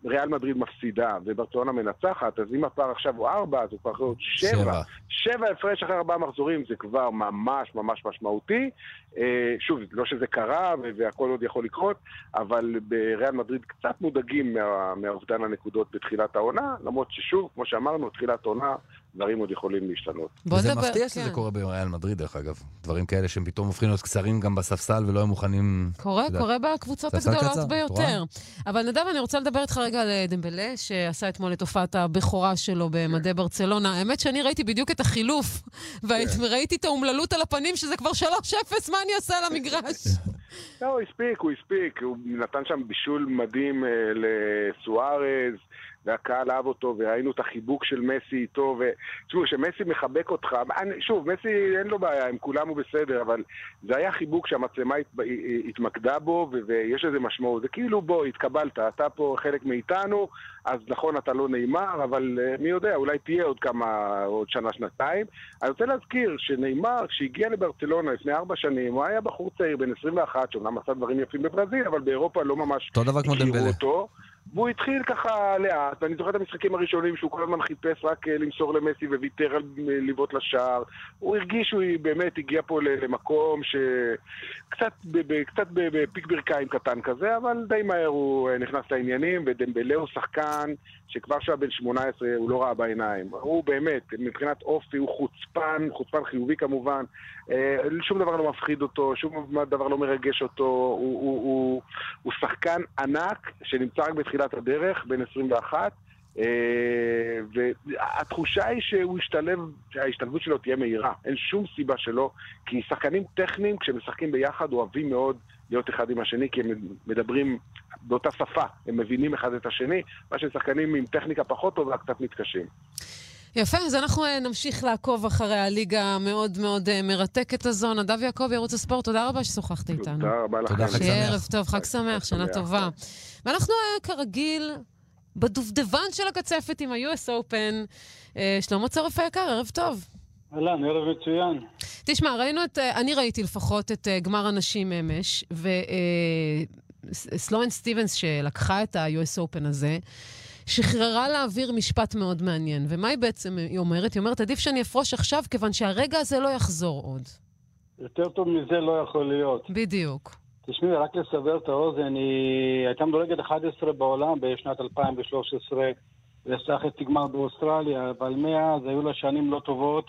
ריאל מדריד מפסידה וברצלונה מנצחת, אז אם הפער עכשיו הוא ארבע, אז הוא כבר יכול להיות שבע. שבע. שבע הפרש אחרי ארבעה מחזורים זה כבר ממש ממש משמעותי. אה, שוב, לא שזה קרה והכל עוד יכול לקרות, אבל בריאל מדריד קצת מודאגים מאובדן הנקודות בתחילת העונה, למרות ששוב, כמו שאמרנו, תחילת עונה, דברים עוד יכולים להשתנות. וזה מפתיע שזה קורה בריאל מדריד, דרך אגב. דברים כאלה שהם פתאום הופכים להיות קצרים גם בספסל ולא היו מוכנים... קורה, יודע, קורה בקבוצות הגדולות קצר, ביותר. רואה? אבל נדב, אני רוצה לדבר איתך רגע על אה, דמבלה, שעשה אתמול את הופעת הבכורה שלו במדי ברצלונה. האמת שאני ראיתי בדיוק את החילוף, וראיתי את האומללות על הפנים, שזה כבר 3-0, מה אני עושה על המגרש? לא, הוא הספיק, הוא הספיק. הוא נתן שם בישול מדהים אה, לסוארז, והקהל אהב אותו, וראינו את החיבוק של מסי איתו, ותשמעו, כשמסי מחבק אותך, אני, שוב, מסי אין לו בעיה, עם כולם הוא בסדר, אבל זה היה חיבוק שהמצלמה הת, התמקדה בו, ו- ויש לזה משמעות. זה כאילו, בוא, התקבלת, אתה פה חלק מאיתנו, אז נכון, אתה לא נאמר, אבל אה, מי יודע, אולי תהיה עוד כמה, עוד שנה, שנתיים. אני רוצה להזכיר שנאמר, כשהגיע לברצלונה לפני ארבע שנים, הוא היה בחור צעיר בן 21, שאומנם עשה דברים יפים בברזיל, אבל באירופה לא ממש אותו דבר כמו הכירו דמבלה. אותו. והוא התחיל ככה לאט, ואני זוכר את המשחקים הראשונים שהוא כל הזמן חיפש רק אה, למסור למסי וויתר על אה, לבעוט לשער. הוא הרגיש שהוא באמת הגיע פה למקום שקצת קצת בפיק ברכיים קטן כזה, אבל די מהר הוא אה, נכנס לעניינים, ודמבלה הוא שחקן שכבר כשהוא בן 18 הוא לא ראה בעיניים. הוא באמת, מבחינת אופי, הוא חוצפן, חוצפן חיובי כמובן. אה, שום דבר לא מפחיד אותו, שום דבר לא מרגש אותו. הוא, הוא, הוא, הוא שחקן ענק שנמצא רק בתחילת הדרך, בן 21. אה, והתחושה היא שהוא ישתלב, שההשתלבות שלו תהיה מהירה. אין שום סיבה שלא, כי שחקנים טכניים, כשהם משחקים ביחד, אוהבים מאוד להיות אחד עם השני, כי הם מדברים באותה שפה, הם מבינים אחד את השני, מה ששחקנים עם טכניקה פחות טובה קצת מתקשים. יפה, אז אנחנו אה, נמשיך לעקוב אחרי הליגה המאוד מאוד אה, מרתקת הזו. נדב יעקבי, ערוץ הספורט, תודה רבה ששוחחת איתנו. תודה רבה לכם. תודה, חג שיהיה שמח. ערב טוב, חג שמח, שנה. טובה. ואנחנו אה, כרגיל בדובדבן של הקצפת עם ה-US Open. שלמה צורף היקר, ערב טוב. אהלן, ערב מצוין. תשמע, ראינו את, אני ראיתי לפחות את גמר הנשים אמש, וסלואן סטיבנס שלקחה את ה-US Open הזה, שחררה לאוויר משפט מאוד מעניין. ומה היא בעצם היא אומרת? היא אומרת, עדיף שאני אפרוש עכשיו, כיוון שהרגע הזה לא יחזור עוד. יותר טוב מזה לא יכול להיות. בדיוק. תשמעי, רק לסבר את האוזן, היא הייתה מדורגת 11 בעולם בשנת 2013, ועשה חצי גמר באוסטרליה, אבל מאז היו לה שנים לא טובות,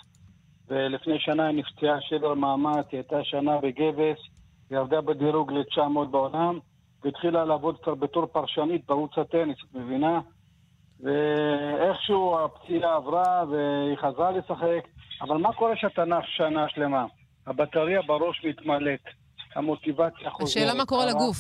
ולפני שנה היא נפצעה שבר מאמץ, היא הייתה שנה בגבס, היא עבדה בדירוג ל-900 בעולם, והתחילה לעבוד כבר בתור פרשנית בערוץ הטניס, את מבינה? ואיכשהו הפציעה עברה והיא חזרה לשחק, אבל מה קורה שאתה נח שנה שלמה? הבטריה בראש מתמלאת, המוטיבציה חוזרת. השאלה מה קורה לגוף.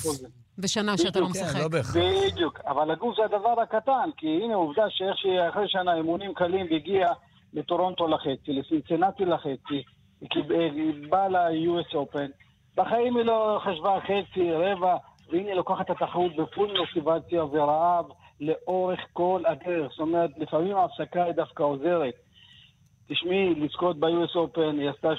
בשנה שאתה לא משחק. בדיוק, אבל הגוף זה הדבר הקטן, כי הנה עובדה שאיך שאחרי שנה אימונים קלים והגיע לטורונטו לחצי, לסינסנטי לחצי, היא היא באה ל-US Open, בחיים היא לא חשבה חצי, רבע, והנה היא לוקחת את התחרות בפול מוטיבציה ורעב לאורך כל הדרך. זאת אומרת, לפעמים ההפסקה היא דווקא עוזרת. תשמעי, לזכות ב-US Open, היא עשתה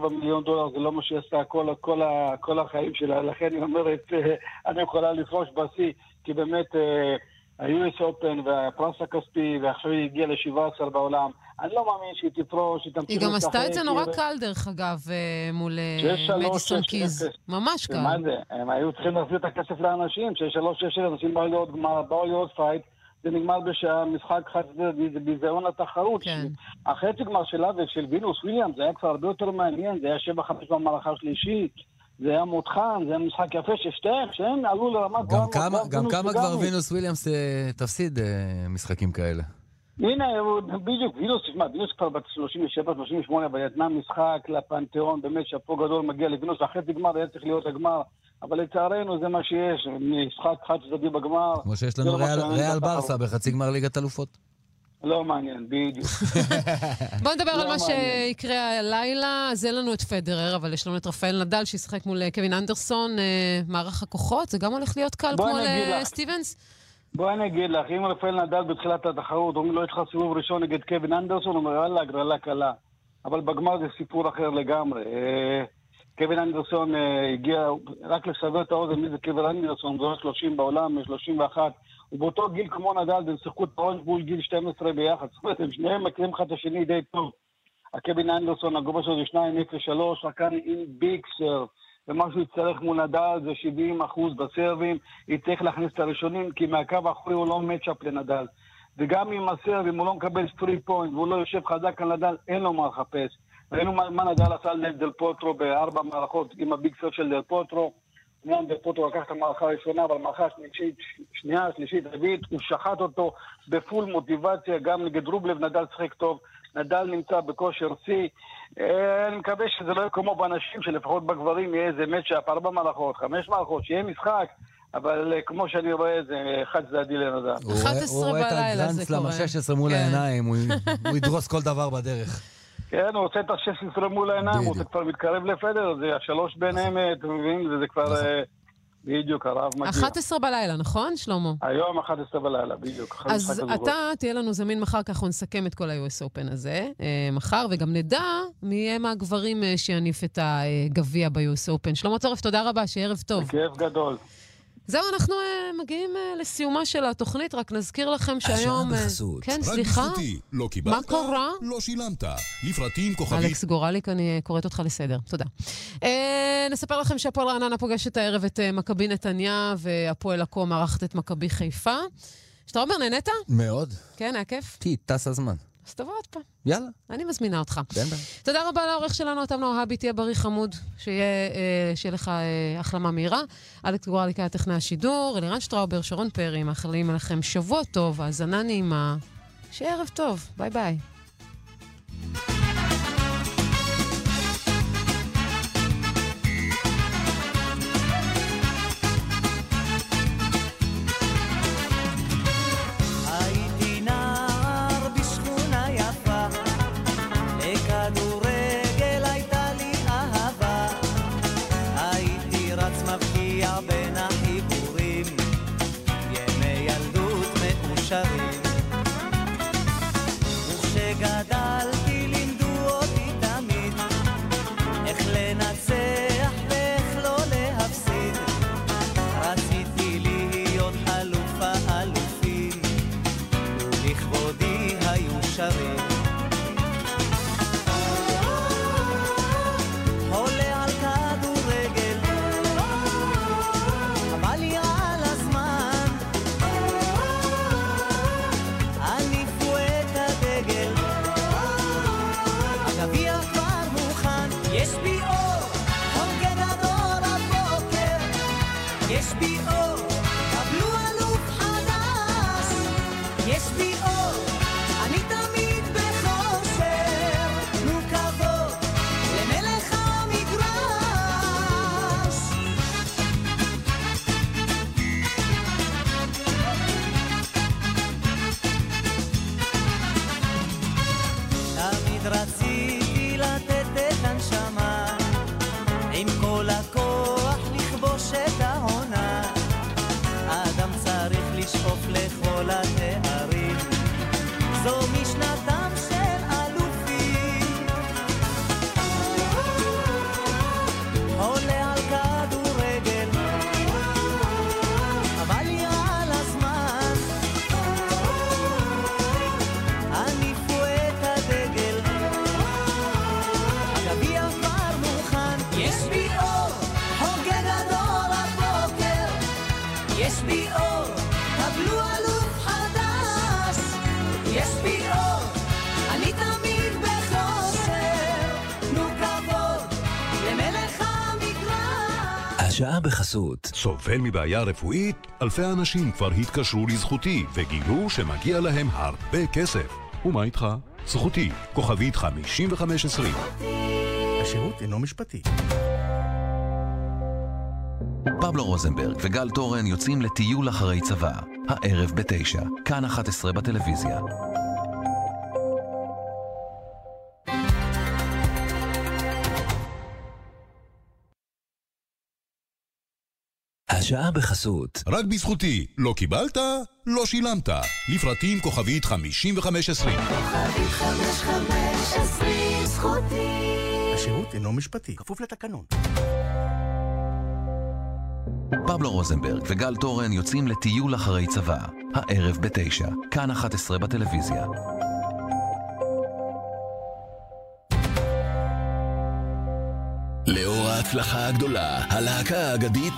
3.7 מיליון דולר, זה לא מה שהיא עשתה כל, כל, כל החיים שלה, לכן היא אומרת, אה, אני יכולה לפרוש בשיא, כי באמת אה, ה-US Open והפרס הכספי, ועכשיו היא הגיעה ל-17 בעולם. אני לא מאמין שהיא תפרוש, שהיא תמשיך היא גם עשתה את זה לשחק, נורא היא- קל, דרך אגב, אה, מול אה, מדיסון קיז. ממש קל. ומה זה? הם היו צריכים להחזיר את הכסף לאנשים, שש שלוש שש אנשים באו לראות גמר, באו לראות פייט, זה נגמר בשמשחק חד צדדי, זה ביזיון לתחרות. כן. החצי גמר שלה ושל וינוס וויליאם, זה היה כבר הרבה יותר מעניין, זה היה שבע חמש במערכה השלישית, זה היה מותחן, זה היה משחק יפה, ששתיהם, שהם עלו גבוהה גם כמה- גם כמה כבר. וינוס וויליאמס אה, תפסיד אה, משחקים כאלה? הנה, בדיוק, וינוס, תשמע, וינוס כבר בת 37-38, אבל יתנה משחק לפנתיאון, באמת שאפו גדול מגיע לוינוס, החצי גמר היה צריך להיות הגמר, אבל לצערנו זה מה שיש, משחק חד צדדי בגמר. כמו שיש לנו לא ריאל-. ברסה בחצי גמר ליגת אלופות. לא מעניין, בדיוק. בוא נדבר על לא מה מעניין. שיקרה הלילה. אז אין לנו את פדרר, אבל יש לנו את רפאל נדל שישחק מול אה, קווין אנדרסון, אה, מערך הכוחות. זה גם הולך להיות קל כמו. לסטיבנס? בואי אני אגיד לך, אם רפאל נדל בתחילת התחרות, אומרים לו, יש לך סיבוב ראשון נגד קווין אנדרסון, הוא אומר, יאללה, הגרלה קלה. אבל בגמר זה סיפור אחר לגמרי. אה, קווין אנדרסון הגיע, רק לסבר את האוזן, מי זה קווין אנדרסון? הוא 30 בעולם, 31. הוא באותו גיל כמו נדל, והם שיחקו את ה Orange Bowl גיל 12 ביחד. זאת אומרת, הם שניהם מכירים אחד את השני די טוב. הקווין אנדרסון, הגובה שלו זה 2.03, שחקן עם big serve. ומה שהוא יצטרך מול נדל זה 70 אחוז בסרבים, יצטרך להכניס את הראשונים, כי מהקו האחורי הוא לא match-up לנדל. וגם עם הסרב, אם הוא לא מקבל free point והוא לא יושב חזק על נדל, אין לו מה לחפש. ראינו מה, מה נדל עשה על דל פוטרו בארבע מערכות עם ה big serve של דל פוטרו. דל פוטרו לקח את המערכה הראשונה, אבל המערכה השלישית, שנייה, שלישית, רביעית, הוא שחט אותו ב full מוטיבציה, גם נגד רובלב נדל שיחק טוב. נדל נמצא בכושר שיא. אה, אני מקווה שזה לא יהיה כמו בנשים, שלפחות בגברים יהיה איזה מצ'אפ, ארבע מערכות, חמש מערכות, שיהיה משחק, אבל אה, כמו שאני רואה, זה חד צדדי לנדל. הוא רואה- הוא רואה את הגרנדסלאם ה-16 מול כן. העיניים, הוא ידרוס כל דבר בדרך. כן, הוא רוצה את ה-16 מול העיניים, הוא כבר מתקרב לפדר, זה השלוש ביניהם, אה, אתה מבין? וזה כבר... אה, בדיוק, הרב מגיע. 11 בלילה, נכון, שלמה? היום 11 בלילה, בדיוק. אז. אתה תהיה לנו זמין מחר, ככה אנחנו נסכם את כל ה-US Open הזה אה, מחר, וגם נדע מי יהיה מהגברים אה, שיניף את הגביע ב-US Open. שלמה צורף, תודה רבה, שיהיה ערב טוב. כיף גדול. זהו, אנחנו אה, מגיעים אה, לסיומה של התוכנית, רק נזכיר לכם שהיום... אה, בחסות. כן, רק סליחה? בזכותי. לא קיבלת? מה קרה? לא שילמת. לפרטים כוכבית. אלכס גורליק, אני קוראת אותך לסדר. תודה. אה, נספר לכם שהפועל רעננה פוגשת הערב את אה, מכבי נתניה, והפועל עכו מארחת את מכבי חיפה. שאתה אומר, נהנית? מאוד. כן, היה כיף? כי טס הזמן. אז תבוא עוד פעם. יאללה. אני מזמינה אותך. אין בעיה. תודה רבה לעורך שלנו, אתה נוהבי, תהיה בריא חמוד, שיהיה, אה, שיהיה לך אה, החלמה מהירה. אלכס גורליק היה טכנאי השידור, אלירן שטראובר, שרון פרי, מאחלים לכם שבוע טוב, האזנה נעימה, שיהיה ערב טוב, ביי ביי. בחסות. סובל מבעיה רפואית? אלפי אנשים כבר התקשרו לזכותי וגילו שמגיע להם הרבה כסף. ומה איתך? זכותי, כוכבית 5520. השירות אינו משפטי. פבלו רוזנברג וגל תורן יוצאים לטיול אחרי צבא. הערב בתשע, כאן 11 בטלוויזיה. השעה בחסות. רק בזכותי. לא קיבלת? לא שילמת. לפרטים כוכבית 5520. כוכבית חמש חמש עשרים זכותי. השירות אינו משפטי. כפוף לתקנון. פבלו רוזנברג וגל תורן יוצאים לטיול אחרי צבא. הערב בתשע, כאן 11 בטלוויזיה. לאור ההצלחה הגדולה, הלהקה האגדית